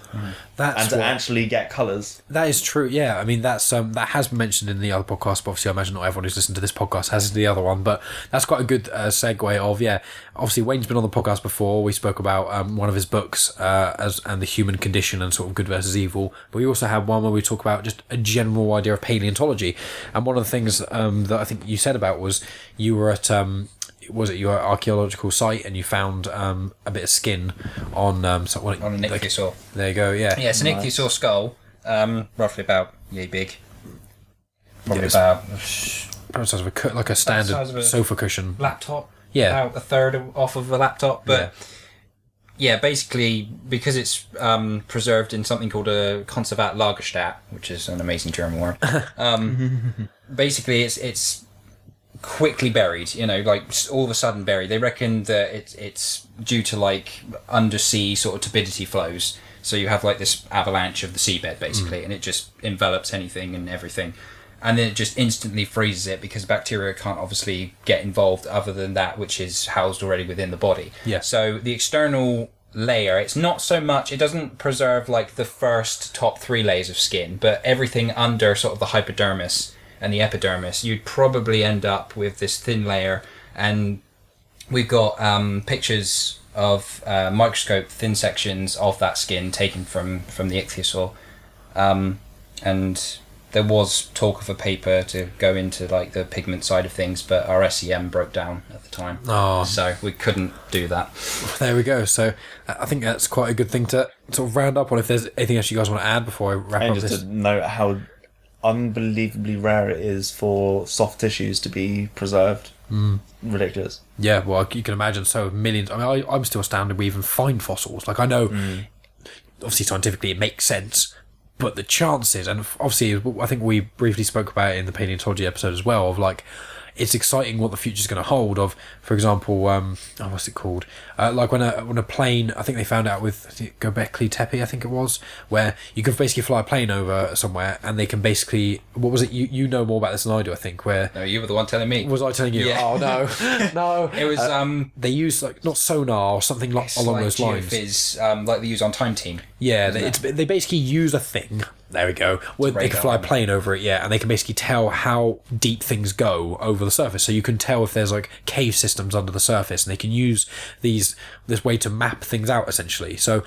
Speaker 1: that's
Speaker 3: and to
Speaker 1: what-
Speaker 3: actually get colours.
Speaker 1: that is true. Yeah, I mean that's um that has been mentioned in the other podcast. But obviously, I imagine not everyone who's listened to this podcast has the other one. But that's quite a good uh, segue of yeah. Obviously, Wayne's been on the podcast before. We spoke about um, one of his books uh, as and the human condition and sort of good versus evil. But we also had one where we talk about just a general idea of paleontology. And one of the things um, that I think you said about was you were at um, was it your archaeological site and you found um, a bit of skin on um, so, what,
Speaker 4: On an
Speaker 1: like-
Speaker 4: ichthyosaur.
Speaker 1: there you go. Yeah.
Speaker 4: Yeah, it's an ichthyosaur skull, um, roughly about yay big. Probably
Speaker 1: Yes.
Speaker 4: about
Speaker 1: Probably size of a cu- like a standard
Speaker 4: size of a-
Speaker 1: sofa cushion.
Speaker 4: laptop.
Speaker 1: Yeah.
Speaker 4: about a third of- off of a laptop. But yeah, basically because it's um, preserved in something called a Konservat Lagerstätte, which is an amazing German word. Um, basically, it's it's quickly buried. You know, like all of a sudden buried. They reckon that it's it's due to like undersea sort of turbidity flows. So you have like this avalanche of the seabed basically, mm. and it just envelops anything and everything. And then it just instantly freezes it because bacteria can't obviously get involved other than that which is housed already within the body.
Speaker 1: Yeah.
Speaker 4: So the external layer, it's not so much, it doesn't preserve like the first top three layers of skin, but everything under sort of the hypodermis and the epidermis, you'd probably end up with this thin layer. And we've got um, pictures of uh, microscope thin sections of that skin taken from, from the ichthyosaur. Um, and there was talk of a paper to go into like the pigment side of things, but our SEM broke down at the time.
Speaker 1: Oh.
Speaker 4: So we couldn't do that.
Speaker 1: There we go. So uh, I think that's quite a good thing to sort of round up on. If there's anything else you guys want to add before I wrap
Speaker 3: And
Speaker 1: up
Speaker 3: just
Speaker 1: this.
Speaker 3: to note how unbelievably rare it is for soft tissues to be preserved. Hmm. ridiculous.
Speaker 1: Yeah, well, you can imagine so millions. I mean, I, I'm still astounded we even find fossils. Like, I know, hmm. obviously, scientifically, it makes sense, but the chances, and obviously, I think we briefly spoke about it in the paleontology episode as well, of like, it's exciting what the future's going to hold. Of, for example, um, oh, what's it called? Uh, like when a when a plane, I think they found out with Göbekli Tepe, I think it was, where you can basically fly a plane over somewhere, and they can basically, what was it? You you know more about this than I do, I think. Where
Speaker 4: No, you were the one telling me.
Speaker 1: was I telling you?
Speaker 4: Yeah.
Speaker 1: Oh no, no.
Speaker 4: It was um
Speaker 1: they use like not sonar or something like, along
Speaker 4: like
Speaker 1: those lines.
Speaker 4: um, like they use on Time Team.
Speaker 1: Yeah, they, it's, they basically use a thing. There we go. Where they can fly a plane over it, yeah, and they can basically tell how deep things go over the surface. So you can tell if there's like cave systems under the surface, and they can use these this way to map things out essentially. So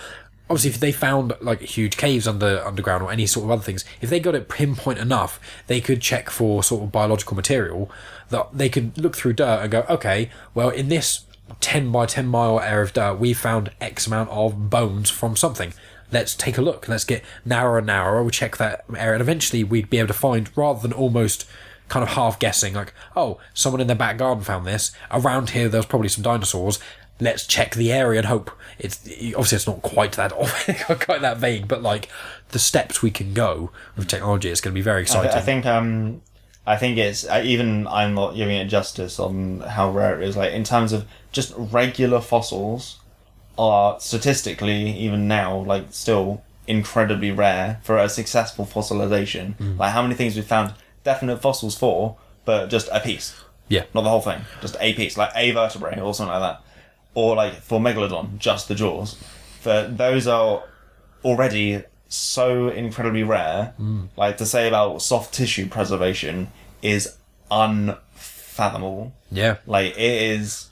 Speaker 1: obviously, if they found like huge caves under underground or any sort of other things, if they got it pinpoint enough, they could check for sort of biological material that they could look through dirt and go, okay, well in this 10 by 10 mile area of dirt, we found X amount of bones from something. Let's take a look. Let's get narrower and narrower. We'll check that area. And eventually we'd be able to find, rather than almost kind of half guessing, like, oh, someone in their back garden found this. Around here, there's probably some dinosaurs. Let's check the area and hope. It's obviously it's not quite that quite that vague, but like the steps we can go with technology, it's going to be very
Speaker 3: I,
Speaker 1: exciting.
Speaker 3: I think um, I think it's even I'm not giving it justice on how rare it is. Like in terms of just regular fossils, are statistically even now like still incredibly rare for a successful fossilization.
Speaker 1: Mm.
Speaker 3: Like how many things we found definite fossils for, but just a piece,
Speaker 1: yeah,
Speaker 3: not the whole thing, just a piece, like a vertebrae or something like that, or like for megalodon, just the jaws. For those are already so incredibly rare. Like to say about soft tissue preservation is unfathomable.
Speaker 1: yeah,
Speaker 3: Like it is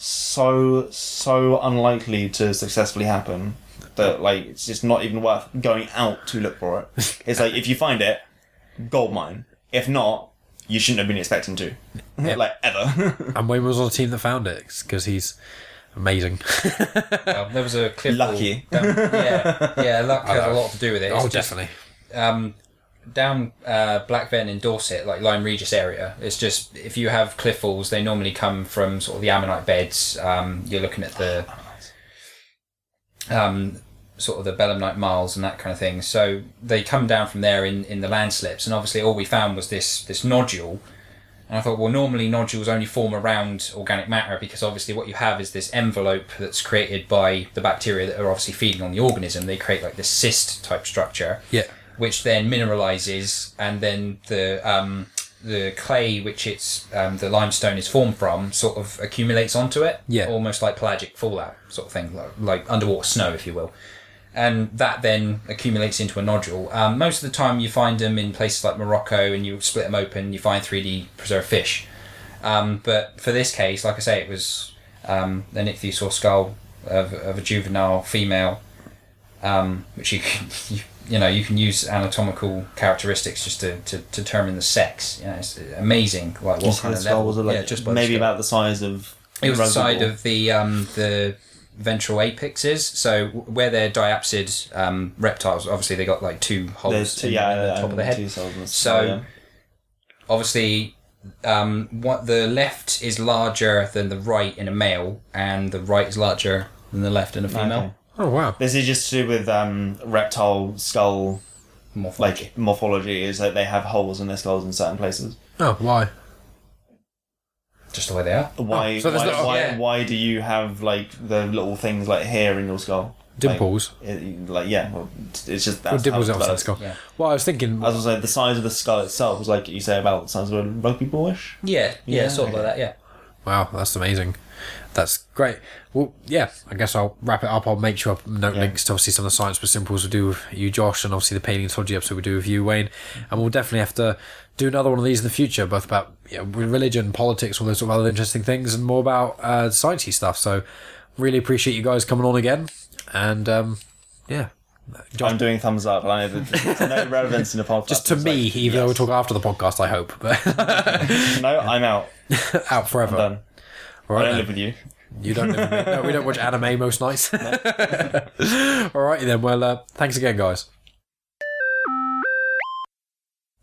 Speaker 3: so so unlikely to successfully happen that like it's just not even worth going out to look for it. It's like if you find it, gold mine. If not, you shouldn't have been expecting to. like ever.
Speaker 1: and Wayne was on the team that found it because he's amazing.
Speaker 4: Um, there was a clip.
Speaker 3: Lucky.
Speaker 4: down- yeah, yeah, luck has a lot to do with it. It's
Speaker 1: oh,
Speaker 4: just,
Speaker 1: definitely.
Speaker 4: um, down uh, Black Ven in Dorset, like Lyme Regis area, it's just if you have cliff falls, they normally come from sort of the ammonite beds. Um, you're looking at the um, sort of the belemnite marls and that kind of thing. So they come down from there in, in the landslips, and obviously all we found was this this nodule. And I thought, well, normally nodules only form around organic matter because obviously what you have is this envelope that's created by the bacteria that are obviously feeding on the organism. They create like this cyst type structure
Speaker 1: Yeah,
Speaker 4: which then mineralizes, and then the um, the clay which it's um, the limestone is formed from sort of accumulates onto it.
Speaker 1: Yeah.
Speaker 4: almost like pelagic fallout sort of thing, like, like underwater snow, if you will. And that then accumulates into a nodule. Um, most of the time, you find them in places like Morocco, and you split them open, you find 3D preserved fish. Um, but for this case, like I say, it was um, an ichthyosaur skull of, of a juvenile female, um, which you can, you, you know you can use anatomical characteristics just to, to, to determine the sex. You know, it's amazing. Like what kind of
Speaker 3: skull
Speaker 4: level?
Speaker 3: was like
Speaker 4: yeah, just
Speaker 3: maybe about the size of
Speaker 4: It was the side of the um, the ventral apexes. So where they're diapsid um, reptiles, obviously they got like two holes
Speaker 3: two,
Speaker 4: in,
Speaker 3: yeah,
Speaker 4: in the top of the head.
Speaker 3: the
Speaker 4: So
Speaker 3: yeah.
Speaker 4: obviously um, what the left is larger than the right in a male, and the right is larger than the left in a female.
Speaker 3: Okay.
Speaker 1: Oh wow.
Speaker 3: This is just to do with um, reptile skull
Speaker 4: Morphology.
Speaker 3: like morphology is that they have holes in their skulls in certain places.
Speaker 1: Oh why?
Speaker 4: just the way they are.
Speaker 3: Why?
Speaker 1: so there's
Speaker 3: why,
Speaker 1: not-
Speaker 3: why,
Speaker 4: yeah.
Speaker 3: why do you have like the little things like hair in your skull?
Speaker 1: Dimples.
Speaker 3: Like, it, like yeah, well, it's just
Speaker 1: Well,
Speaker 3: that's
Speaker 1: dimples
Speaker 3: how
Speaker 1: outside
Speaker 3: it's
Speaker 1: the
Speaker 3: developed.
Speaker 1: skull.
Speaker 4: Yeah.
Speaker 1: Well, I was thinking.
Speaker 3: As I was like, the size of the skull itself was like you say about the size of a rugby ballish.
Speaker 4: Yeah, yeah,
Speaker 3: Yeah,
Speaker 4: sort of like that. Yeah.
Speaker 1: Wow, that's amazing. That's great. Well, yeah, I guess I'll wrap it up. I'll make sure I note
Speaker 3: Yeah.
Speaker 1: links to obviously some of the science with simples we do with you, Josh, and obviously the paleontology episode we do with you, Wayne. And we'll definitely have to do another one of these in the future, both about you know, religion, politics, all those sort of other interesting things, and more about uh, sciencey stuff. So, really appreciate you guys coming on again. And um, yeah, Josh,
Speaker 3: I'm doing thumbs up. I know there's no relevance in the podcast.
Speaker 1: just to
Speaker 3: It's
Speaker 1: me,
Speaker 3: like,
Speaker 1: even though we
Speaker 3: yes.
Speaker 1: talk after the podcast, I hope, but
Speaker 3: no, I'm out.
Speaker 1: out forever.
Speaker 3: Done.
Speaker 1: All
Speaker 3: I don't
Speaker 1: then.
Speaker 3: live with you.
Speaker 1: You don't. No, we don't watch anime most nights. All right then. Well, uh, thanks again, guys.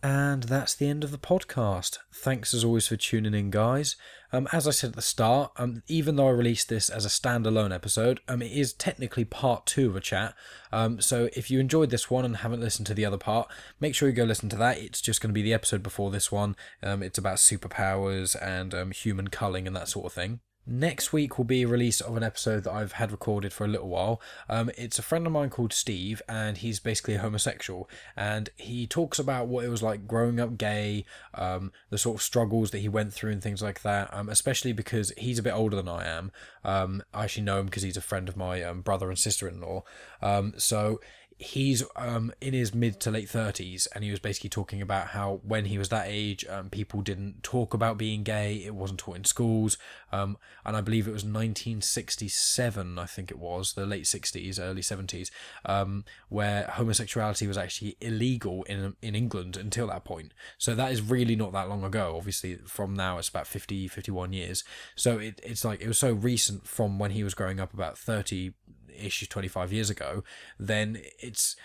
Speaker 1: And that's the end of the podcast. Thanks as always for tuning in, guys. Um, as I said at the start, um, even though I released this as a standalone episode, um, it is technically part two of a chat. Um, so if you enjoyed this one and haven't listened to the other part, make sure you go listen to that. It's just going to be the episode before this one. Um, it's about superpowers and um, human culling and that sort of thing. Next week will be a release of an episode that I've had recorded for a little while. Um, it's a friend of mine called Steve, and he's basically a homosexual. And he talks about what it was like growing up gay, um, the sort of struggles that he went through, and things like that. Um, especially because he's a bit older than I am. Um, I actually know him because he's a friend of my um, brother and sister in law. Um, so he's um, in his mid to late 30s and he was basically talking about how when he was that age um, people didn't talk about being gay it wasn't taught in schools um, and i believe it was 1967 i think it was the late 60s early 70s um, where homosexuality was actually illegal in in england until that point. So that is really not that long ago. Obviously from now it's about 50 51 years. So it, it's like it was so recent from when he was growing up about 30 ish 25 years ago, then it's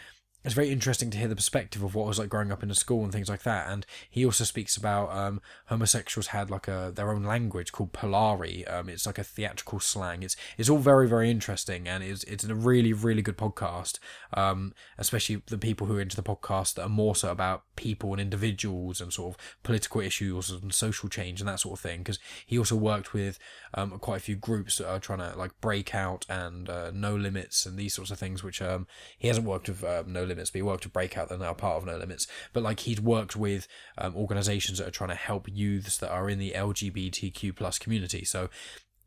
Speaker 1: it's very interesting to hear the perspective of what was like growing up in a school and things like that. And he also speaks about um, homosexuals had like a their own language called Polari. Um, it's like a theatrical slang. It's it's all very very interesting and it's it's a really really good podcast. Um, especially the people who are into the podcast that are more so about people and individuals and sort of political issues and social change and that sort of thing. Because he also worked with um, quite a few groups that are trying to like break out and uh, no limits and these sorts of things. Which um, he hasn't worked with um, no limits, but he worked with Breakout. They're now part of No Limits. But like he's worked with um, organizations that are trying to help youths that are in the LGBTQ plus community. So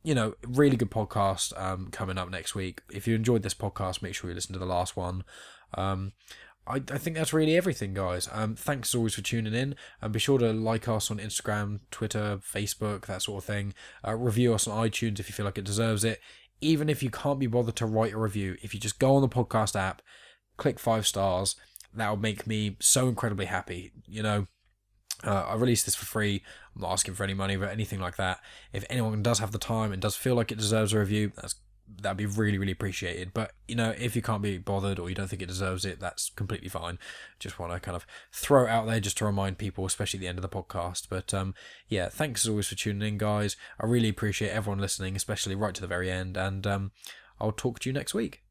Speaker 1: you know, really good podcast um, coming up next week. If you enjoyed this podcast, make sure you listen to the last one. Um, I, I think that's really everything, guys. Um, thanks as always for tuning in, and be sure to like us on Instagram, Twitter, Facebook, that sort of thing. Uh, review us on iTunes if you feel like it deserves it. Even if you can't be bothered to write a review, if you just go on the podcast app, click five stars, That'll make me so incredibly happy. You know, uh, I release this for free. I'm not asking for any money or anything like that. If anyone does have the time and does feel like it deserves a review, that's that'd be really really appreciated. But you know, if you can't be bothered or you don't think it deserves it, that's completely fine. Just want to kind of throw it out there just to remind people, especially at the end of the podcast. But um, yeah, thanks as always for tuning in, guys. I really appreciate everyone listening, especially right to the very end. And um, I'll talk to you next week.